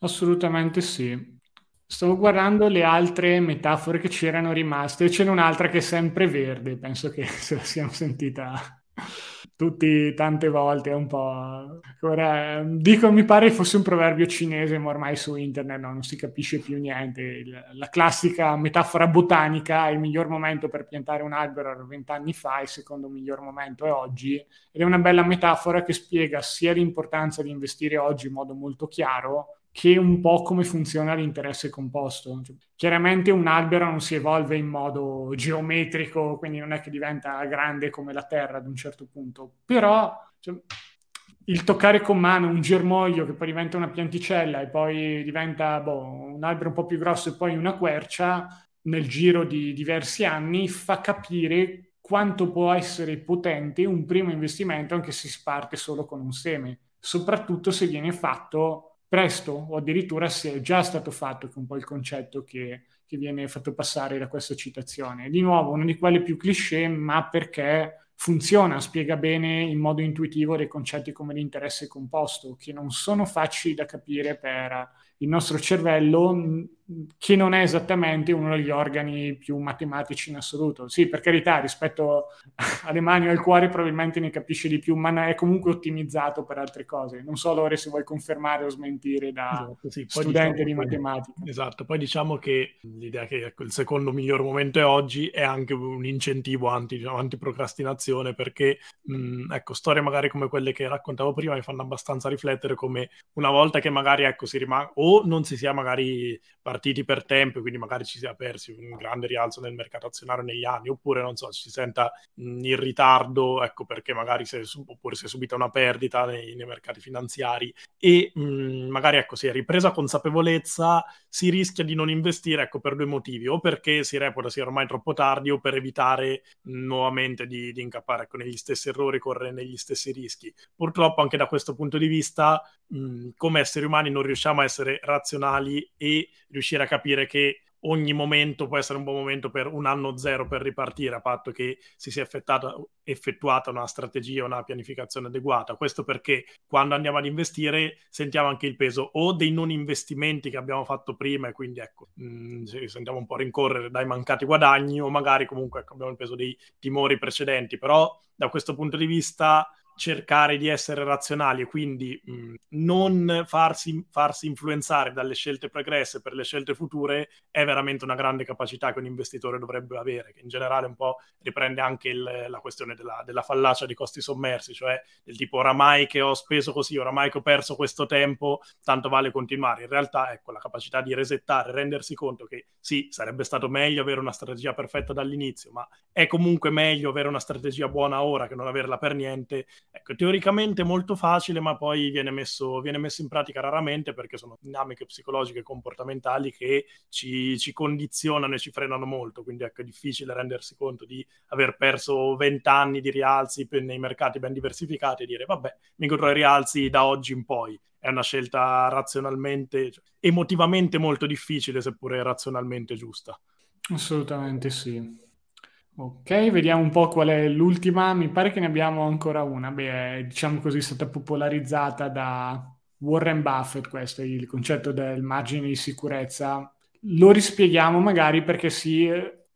Assolutamente sì. Stavo guardando le altre metafore che c'erano rimaste, ce n'è un'altra che è sempre verde, penso che se la siamo sentita tutti tante volte, è un po'... Ora, dico, mi pare fosse un proverbio cinese, ma ormai su internet no, non si capisce più niente. La classica metafora botanica, il miglior momento per piantare un albero era vent'anni fa, il secondo miglior momento è oggi, ed è una bella metafora che spiega sia l'importanza di investire oggi in modo molto chiaro, che un po' come funziona l'interesse composto. Chiaramente un albero non si evolve in modo geometrico, quindi non è che diventa grande come la Terra ad un certo punto, però cioè, il toccare con mano un germoglio che poi diventa una pianticella e poi diventa boh, un albero un po' più grosso e poi una quercia, nel giro di diversi anni fa capire quanto può essere potente un primo investimento anche se si parte solo con un seme, soprattutto se viene fatto presto o addirittura se è già stato fatto, che è un po' il concetto che, che viene fatto passare da questa citazione. Di nuovo, uno di quelli più cliché, ma perché funziona, spiega bene in modo intuitivo dei concetti come l'interesse composto, che non sono facili da capire per il nostro cervello, che non è esattamente uno degli organi più matematici in assoluto. Sì, per carità, rispetto alle mani o al cuore probabilmente ne capisce di più, ma è comunque ottimizzato per altre cose. Non so, Lore, se vuoi confermare o smentire da esatto, sì. studente diciamo di matematica. Esatto, poi diciamo che l'idea che ecco, il secondo miglior momento è oggi è anche un incentivo anti, diciamo, antiprocrastinazione, perché mh, ecco, storie magari come quelle che raccontavo prima mi fanno abbastanza riflettere come una volta che magari ecco, si rimane o non si sia magari partiti per tempo, quindi magari ci sia persi un grande rialzo nel mercato azionario negli anni, oppure non so, ci si senta in ritardo, ecco perché magari è, oppure si è subita una perdita nei, nei mercati finanziari e mh, magari ecco si è ripresa consapevolezza, si rischia di non investire ecco per due motivi, o perché si reputa sia ormai troppo tardi o per evitare nuovamente di, di incappare ecco, negli stessi errori, correre negli stessi rischi. Purtroppo anche da questo punto di vista mh, come esseri umani non riusciamo a essere razionali e riuscire a capire che ogni momento può essere un buon momento per un anno zero per ripartire, a patto che si sia effettuata, effettuata una strategia, una pianificazione adeguata. Questo perché quando andiamo ad investire sentiamo anche il peso o dei non investimenti che abbiamo fatto prima e quindi ecco, mh, mm, sentiamo un po' rincorrere dai mancati guadagni o magari comunque ecco, abbiamo il peso dei timori precedenti, però da questo punto di vista cercare di essere razionali e quindi mh, non farsi, farsi, influenzare dalle scelte pregresse per le scelte future è veramente una grande capacità che un investitore dovrebbe avere, che in generale un po' riprende anche il, la questione della, della, fallacia di costi sommersi, cioè del tipo oramai che ho speso così, oramai che ho perso questo tempo, tanto vale continuare. In realtà ecco la capacità di resettare, rendersi conto che sì, sarebbe stato meglio avere una strategia perfetta dall'inizio, ma è comunque meglio avere una strategia buona ora che non averla per niente Ecco, teoricamente molto facile, ma poi viene messo, viene messo, in pratica raramente perché sono dinamiche psicologiche e comportamentali che ci, ci condizionano e ci frenano molto. Quindi ecco, è difficile rendersi conto di aver perso 20 anni di rialzi nei mercati ben diversificati e dire vabbè, mi godrò i rialzi da oggi in poi. È una scelta razionalmente, cioè, emotivamente molto difficile, seppure razionalmente giusta. Assolutamente sì. Ok, vediamo un po' qual è l'ultima. Mi pare che ne abbiamo ancora una. Beh, è, diciamo così, stata popolarizzata da Warren Buffett, questo è il concetto del margine di sicurezza. Lo rispieghiamo magari perché si,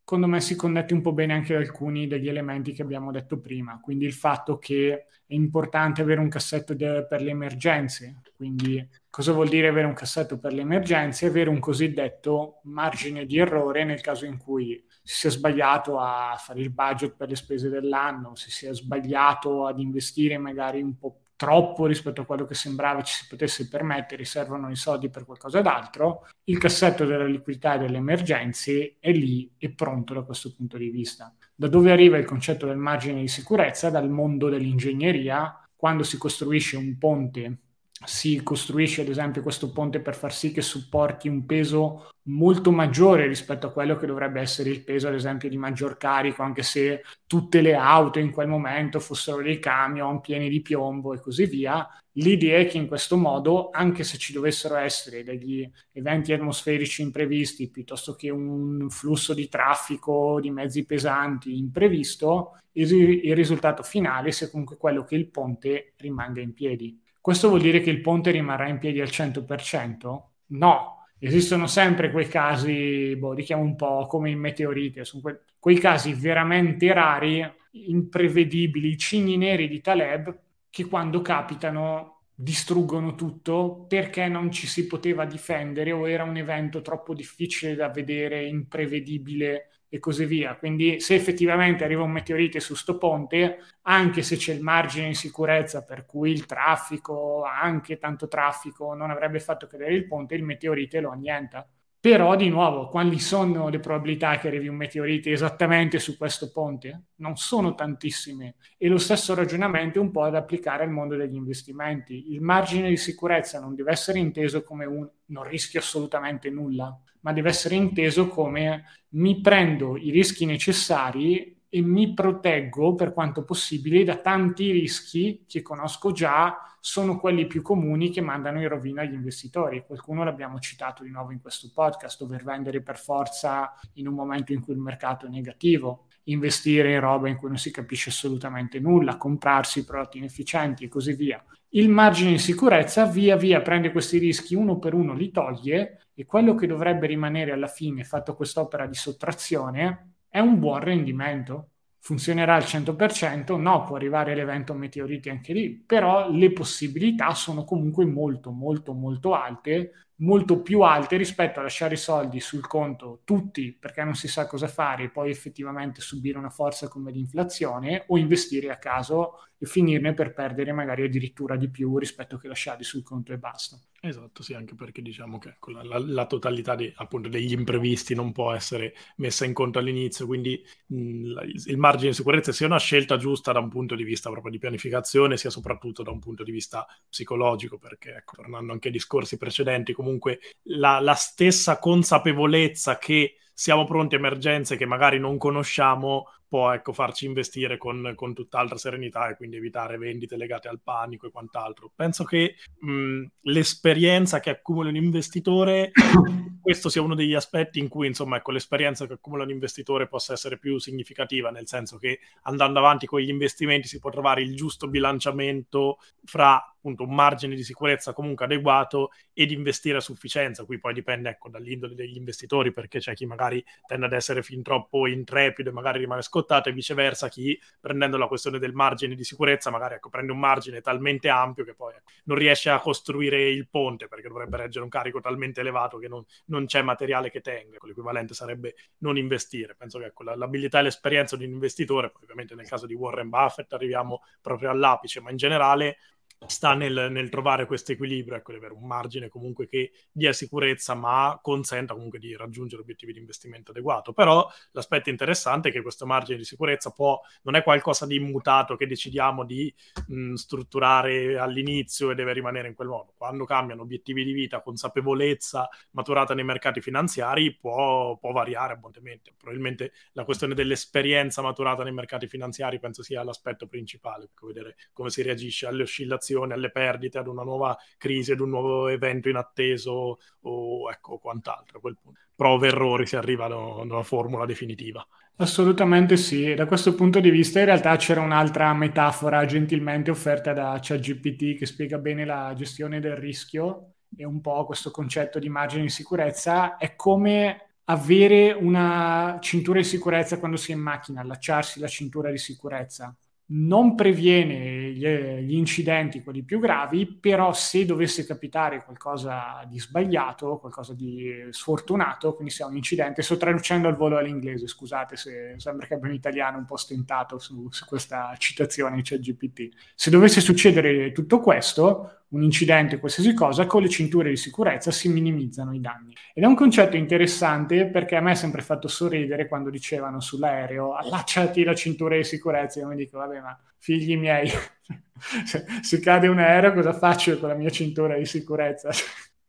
secondo me si connette un po' bene anche ad alcuni degli elementi che abbiamo detto prima. Quindi il fatto che è importante avere un cassetto de- per le emergenze. Quindi cosa vuol dire avere un cassetto per le emergenze? Avere un cosiddetto margine di errore nel caso in cui si sia sbagliato a fare il budget per le spese dell'anno, si sia sbagliato ad investire magari un po' troppo rispetto a quello che sembrava ci si potesse permettere, servono i soldi per qualcosa d'altro, il cassetto della liquidità e delle emergenze è lì e pronto da questo punto di vista. Da dove arriva il concetto del margine di sicurezza? Dal mondo dell'ingegneria, quando si costruisce un ponte si costruisce ad esempio questo ponte per far sì che supporti un peso molto maggiore rispetto a quello che dovrebbe essere il peso ad esempio di maggior carico anche se tutte le auto in quel momento fossero dei camion pieni di piombo e così via. L'idea è che in questo modo anche se ci dovessero essere degli eventi atmosferici imprevisti piuttosto che un flusso di traffico di mezzi pesanti imprevisto il, il risultato finale sia comunque quello che il ponte rimanga in piedi questo vuol dire che il ponte rimarrà in piedi al 100%? No, esistono sempre quei casi, boh, diciamo un po' come in meteorite, sono que- quei casi veramente rari, imprevedibili, cigni neri di Taleb, che quando capitano distruggono tutto perché non ci si poteva difendere o era un evento troppo difficile da vedere, imprevedibile e così via. Quindi se effettivamente arriva un meteorite su sto ponte, anche se c'è il margine di sicurezza per cui il traffico, anche tanto traffico, non avrebbe fatto cadere il ponte, il meteorite lo annienta. Però, di nuovo, quali sono le probabilità che arrivi un meteorite esattamente su questo ponte? Non sono tantissime. E lo stesso ragionamento è un po' ad applicare al mondo degli investimenti. Il margine di sicurezza non deve essere inteso come un non rischio assolutamente nulla, ma deve essere inteso come mi prendo i rischi necessari e mi proteggo per quanto possibile da tanti rischi che conosco già, sono quelli più comuni che mandano in rovina agli investitori. Qualcuno l'abbiamo citato di nuovo in questo podcast, dover vendere per forza in un momento in cui il mercato è negativo, investire in roba in cui non si capisce assolutamente nulla, comprarsi prodotti inefficienti e così via. Il margine di sicurezza via via prende questi rischi uno per uno, li toglie e quello che dovrebbe rimanere alla fine, fatto quest'opera di sottrazione, è un buon rendimento. Funzionerà al 100%? No, può arrivare l'evento meteoriti anche lì, però le possibilità sono comunque molto, molto, molto alte molto più alte rispetto a lasciare i soldi sul conto tutti perché non si sa cosa fare e poi effettivamente subire una forza come l'inflazione o investire a caso e finirne per perdere magari addirittura di più rispetto che lasciarli sul conto e basta. Esatto, sì, anche perché diciamo che la, la, la totalità di, appunto, degli imprevisti non può essere messa in conto all'inizio, quindi mh, la, il margine di sicurezza sia una scelta giusta da un punto di vista proprio di pianificazione, sia soprattutto da un punto di vista psicologico, perché ecco, tornando anche ai discorsi precedenti, comunque la stessa consapevolezza che siamo pronti a emergenze che magari non conosciamo, può ecco, farci investire con, con, tutt'altra serenità e quindi evitare vendite legate al panico e quant'altro. Penso che mh, l'esperienza che accumula un investitore, questo sia uno degli aspetti in cui insomma, ecco, l'esperienza che accumula un investitore possa essere più significativa, nel senso che andando avanti con gli investimenti si può trovare il giusto bilanciamento fra appunto un margine di sicurezza comunque adeguato ed investire a sufficienza. Qui poi dipende ecco, dall'indole degli investitori, perché c'è chi magari tende ad essere fin troppo intrepido e magari rimane scottato e viceversa chi prendendo la questione del margine di sicurezza magari ecco, prende un margine talmente ampio che poi ecco, non riesce a costruire il ponte perché dovrebbe reggere un carico talmente elevato che non, non c'è materiale che tenga. Ecco, l'equivalente sarebbe non investire. Penso che ecco, l'abilità e l'esperienza di un investitore, ovviamente nel caso di Warren Buffett arriviamo proprio all'apice, ma in generale sta nel, nel, trovare questo equilibrio, ecco, di avere un margine comunque che dia sicurezza, ma consenta comunque di raggiungere obiettivi di investimento adeguato. Però l'aspetto interessante è che questo margine di sicurezza può, non è qualcosa di immutato che decidiamo di mh, strutturare all'inizio e deve rimanere in quel modo. Quando cambiano obiettivi di vita, consapevolezza maturata nei mercati finanziari, può, può variare abbondantemente. Probabilmente la questione dell'esperienza maturata nei mercati finanziari penso sia l'aspetto principale, vedere come si reagisce alle oscillazioni oscillazioni, alle perdite, ad una nuova crisi, ad un nuovo evento inatteso o ecco quant'altro. A quel punto. Prove errori si arriva ad una formula definitiva. Assolutamente sì, da questo punto di vista in realtà c'era un'altra metafora gentilmente offerta da ChatGPT che spiega bene la gestione del rischio e un po' questo concetto di margine di sicurezza, è come avere una cintura di sicurezza quando si è in macchina, allacciarsi la cintura di sicurezza non previene gli, gli, incidenti, quelli più gravi, però se dovesse capitare qualcosa di sbagliato, qualcosa di sfortunato, quindi se è un incidente, sto traducendo al volo all'inglese, scusate se sembra che abbia un italiano un po' stentato su, su questa citazione, c'è GPT. Se dovesse succedere tutto questo, un incidente, qualsiasi cosa, con le cinture di sicurezza si minimizzano i danni. Ed è un concetto interessante perché a me è sempre fatto sorridere quando dicevano sull'aereo allacciati la cintura di sicurezza. Io mi dico, vabbè, ma figli miei, se cade un aereo cosa faccio con la mia cintura di sicurezza?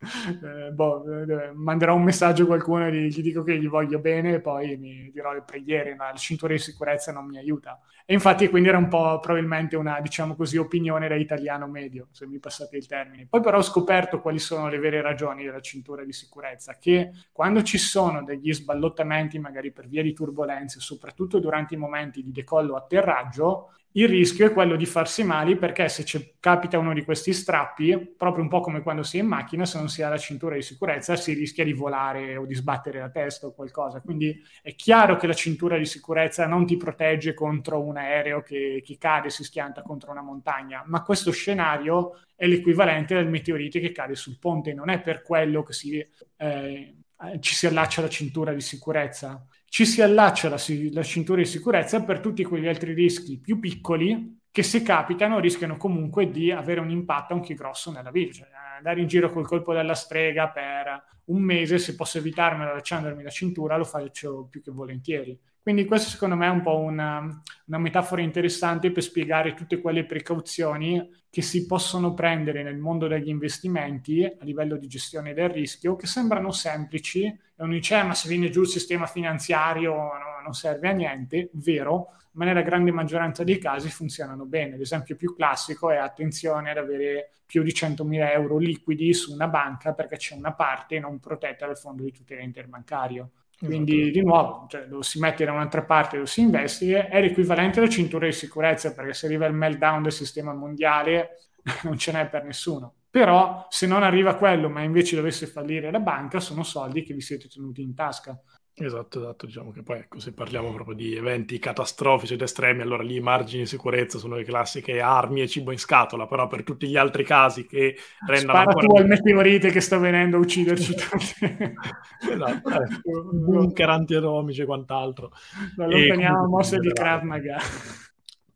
Eh, boh, eh, manderò un messaggio a qualcuno e gli, gli, dico che gli voglio bene e poi mi dirò le preghiere, ma la cintura di sicurezza non mi aiuta. E infatti quindi era un po' probabilmente una, diciamo così, opinione da italiano medio, se mi passate il termine. Poi però ho scoperto quali sono le vere ragioni della cintura di sicurezza, che quando ci sono degli sballottamenti, magari per via di turbulenze, soprattutto durante i momenti di decollo o atterraggio, il rischio è quello di farsi male perché se capita uno di questi strappi, proprio un po' come quando si è in macchina, se non si ha la cintura di sicurezza si rischia di volare o di sbattere la testa o qualcosa. Quindi è chiaro che la cintura di sicurezza non ti protegge contro un aereo che, che cade, si schianta contro una montagna, ma questo scenario è l'equivalente del meteorite che cade sul ponte, non è per quello che si, eh, ci si allaccia la cintura di sicurezza ci si allaccia la, la cintura di sicurezza per tutti quegli altri rischi più piccoli che se capitano rischiano comunque di avere un impatto anche grosso nella vita. Cioè, andare in giro col colpo della strega per un mese, se posso evitarmelo allacciandomi la cintura, lo faccio più che volentieri. Quindi questo secondo me è un po' una, una, metafora interessante per spiegare tutte quelle precauzioni che si possono prendere nel mondo degli investimenti a livello di gestione del rischio, che sembrano semplici, e uno dice eh, ma se viene giù il sistema finanziario no, non serve a niente, vero, ma nella grande maggioranza dei casi funzionano bene. L'esempio più classico è attenzione ad avere più di 100.000 euro liquidi su una banca perché c'è una parte non protetta dal fondo di tutela interbancario quindi esatto. di nuovo cioè, lo si mette da un'altra parte, lo si investe, è l'equivalente alla cintura di sicurezza perché se arriva il meltdown del sistema mondiale non ce n'è per nessuno. Però se non arriva quello, ma invece dovesse fallire la banca, sono soldi che vi siete tenuti in tasca. Esatto, esatto, diciamo che poi ecco, se parliamo proprio di eventi catastrofici ed estremi, allora lì i margini di sicurezza sono le classiche armi e cibo in scatola, però per tutti gli altri casi che rendono Spara ancora... tu al meteorite che sta venendo a ucciderci esatto, ecco, bunker antiatomici e quant'altro. Allontaniamo mosse di Krav Maga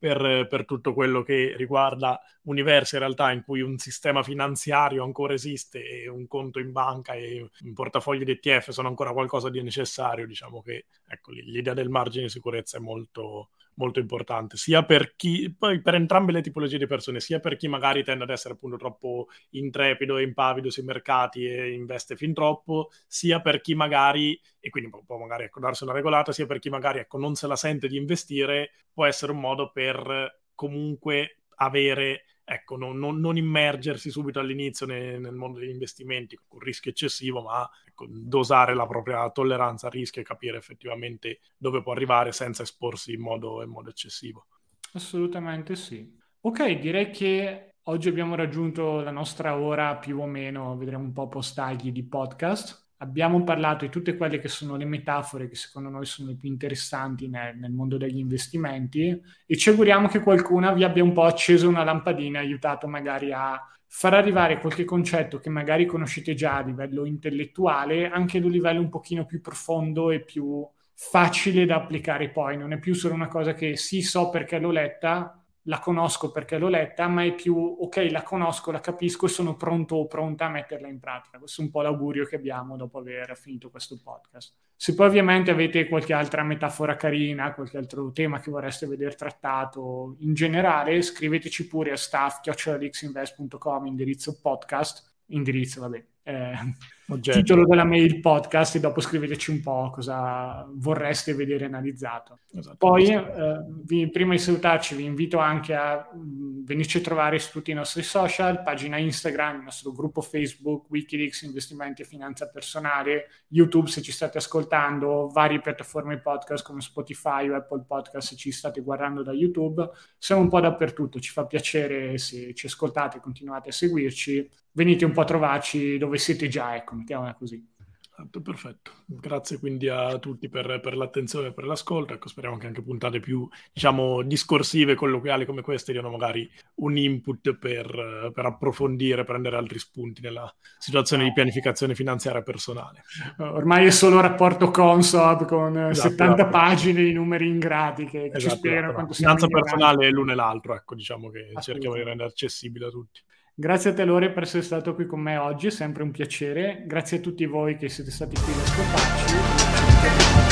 per, per, tutto quello che riguarda universi in realtà in cui un sistema finanziario ancora esiste e un conto in banca e un portafoglio di ETF sono ancora qualcosa di necessario, diciamo che ecco, l'idea del margine di sicurezza è molto, molto importante, sia per chi, per entrambe le tipologie di persone, sia per chi magari tende ad essere appunto troppo intrepido e impavido sui mercati e investe fin troppo, sia per chi magari, e quindi può magari ecco, darsi una regolata, sia per chi magari ecco, non se la sente di investire, può essere un modo per comunque avere ecco, non, non, non, immergersi subito all'inizio nel, nel, mondo degli investimenti con rischio eccessivo, ma ecco, dosare la propria tolleranza a rischio e capire effettivamente dove può arrivare senza esporsi in modo, in modo eccessivo. Assolutamente sì. Ok, direi che oggi abbiamo raggiunto la nostra ora più o meno, vedremo un po' postagli di podcast abbiamo parlato di tutte quelle che sono le metafore che secondo noi sono le più interessanti nel, nel, mondo degli investimenti e ci auguriamo che qualcuna vi abbia un po' acceso una lampadina, aiutato magari a far arrivare qualche concetto che magari conoscete già a livello intellettuale, anche ad un livello un pochino più profondo e più facile da applicare poi. Non è più solo una cosa che sì, so perché l'ho letta, la conosco perché l'ho letta, ma è più ok, la conosco, la capisco e sono pronto o pronta a metterla in pratica. Questo è un po' l'augurio che abbiamo dopo aver finito questo podcast. Se poi ovviamente avete qualche altra metafora carina, qualche altro tema che vorreste vedere trattato in generale, scriveteci pure a staff.xinvest.com indirizzo podcast, indirizzo, vabbè, eh, titolo della mail podcast e dopo scriveteci un po' cosa vorreste vedere analizzato. Esatto, Poi, eh, vi, prima di salutarci, vi invito anche a mh, mm, venirci a trovare su tutti i nostri social, pagina Instagram, il nostro gruppo Facebook, Wikileaks, Investimenti e Finanza Personale, YouTube se ci state ascoltando, varie piattaforme podcast come Spotify o Apple Podcast se ci state guardando da YouTube. Siamo un po' dappertutto, ci fa piacere se ci ascoltate, continuate a seguirci venite un po' a trovarci dove siete già, ecco, mettiamola così. Esatto, perfetto. Grazie quindi a tutti per, per, l'attenzione e per l'ascolto. Ecco, speriamo che anche puntate più, diciamo, discorsive, colloquiali come queste diano magari un input per, per approfondire, prendere altri spunti nella situazione di pianificazione finanziaria personale. Ormai è solo rapporto Consob con esatto, 70 esatto. pagine di numeri ingrati che, che esatto, ci spiegano esatto. quanto Finanza personale è l'uno e l'altro, ecco, diciamo che cerchiamo di rendere accessibile a tutti. Grazie a te Lore per essere stato qui con me oggi, è sempre un piacere. Grazie a tutti voi che siete stati qui ad ascoltarci.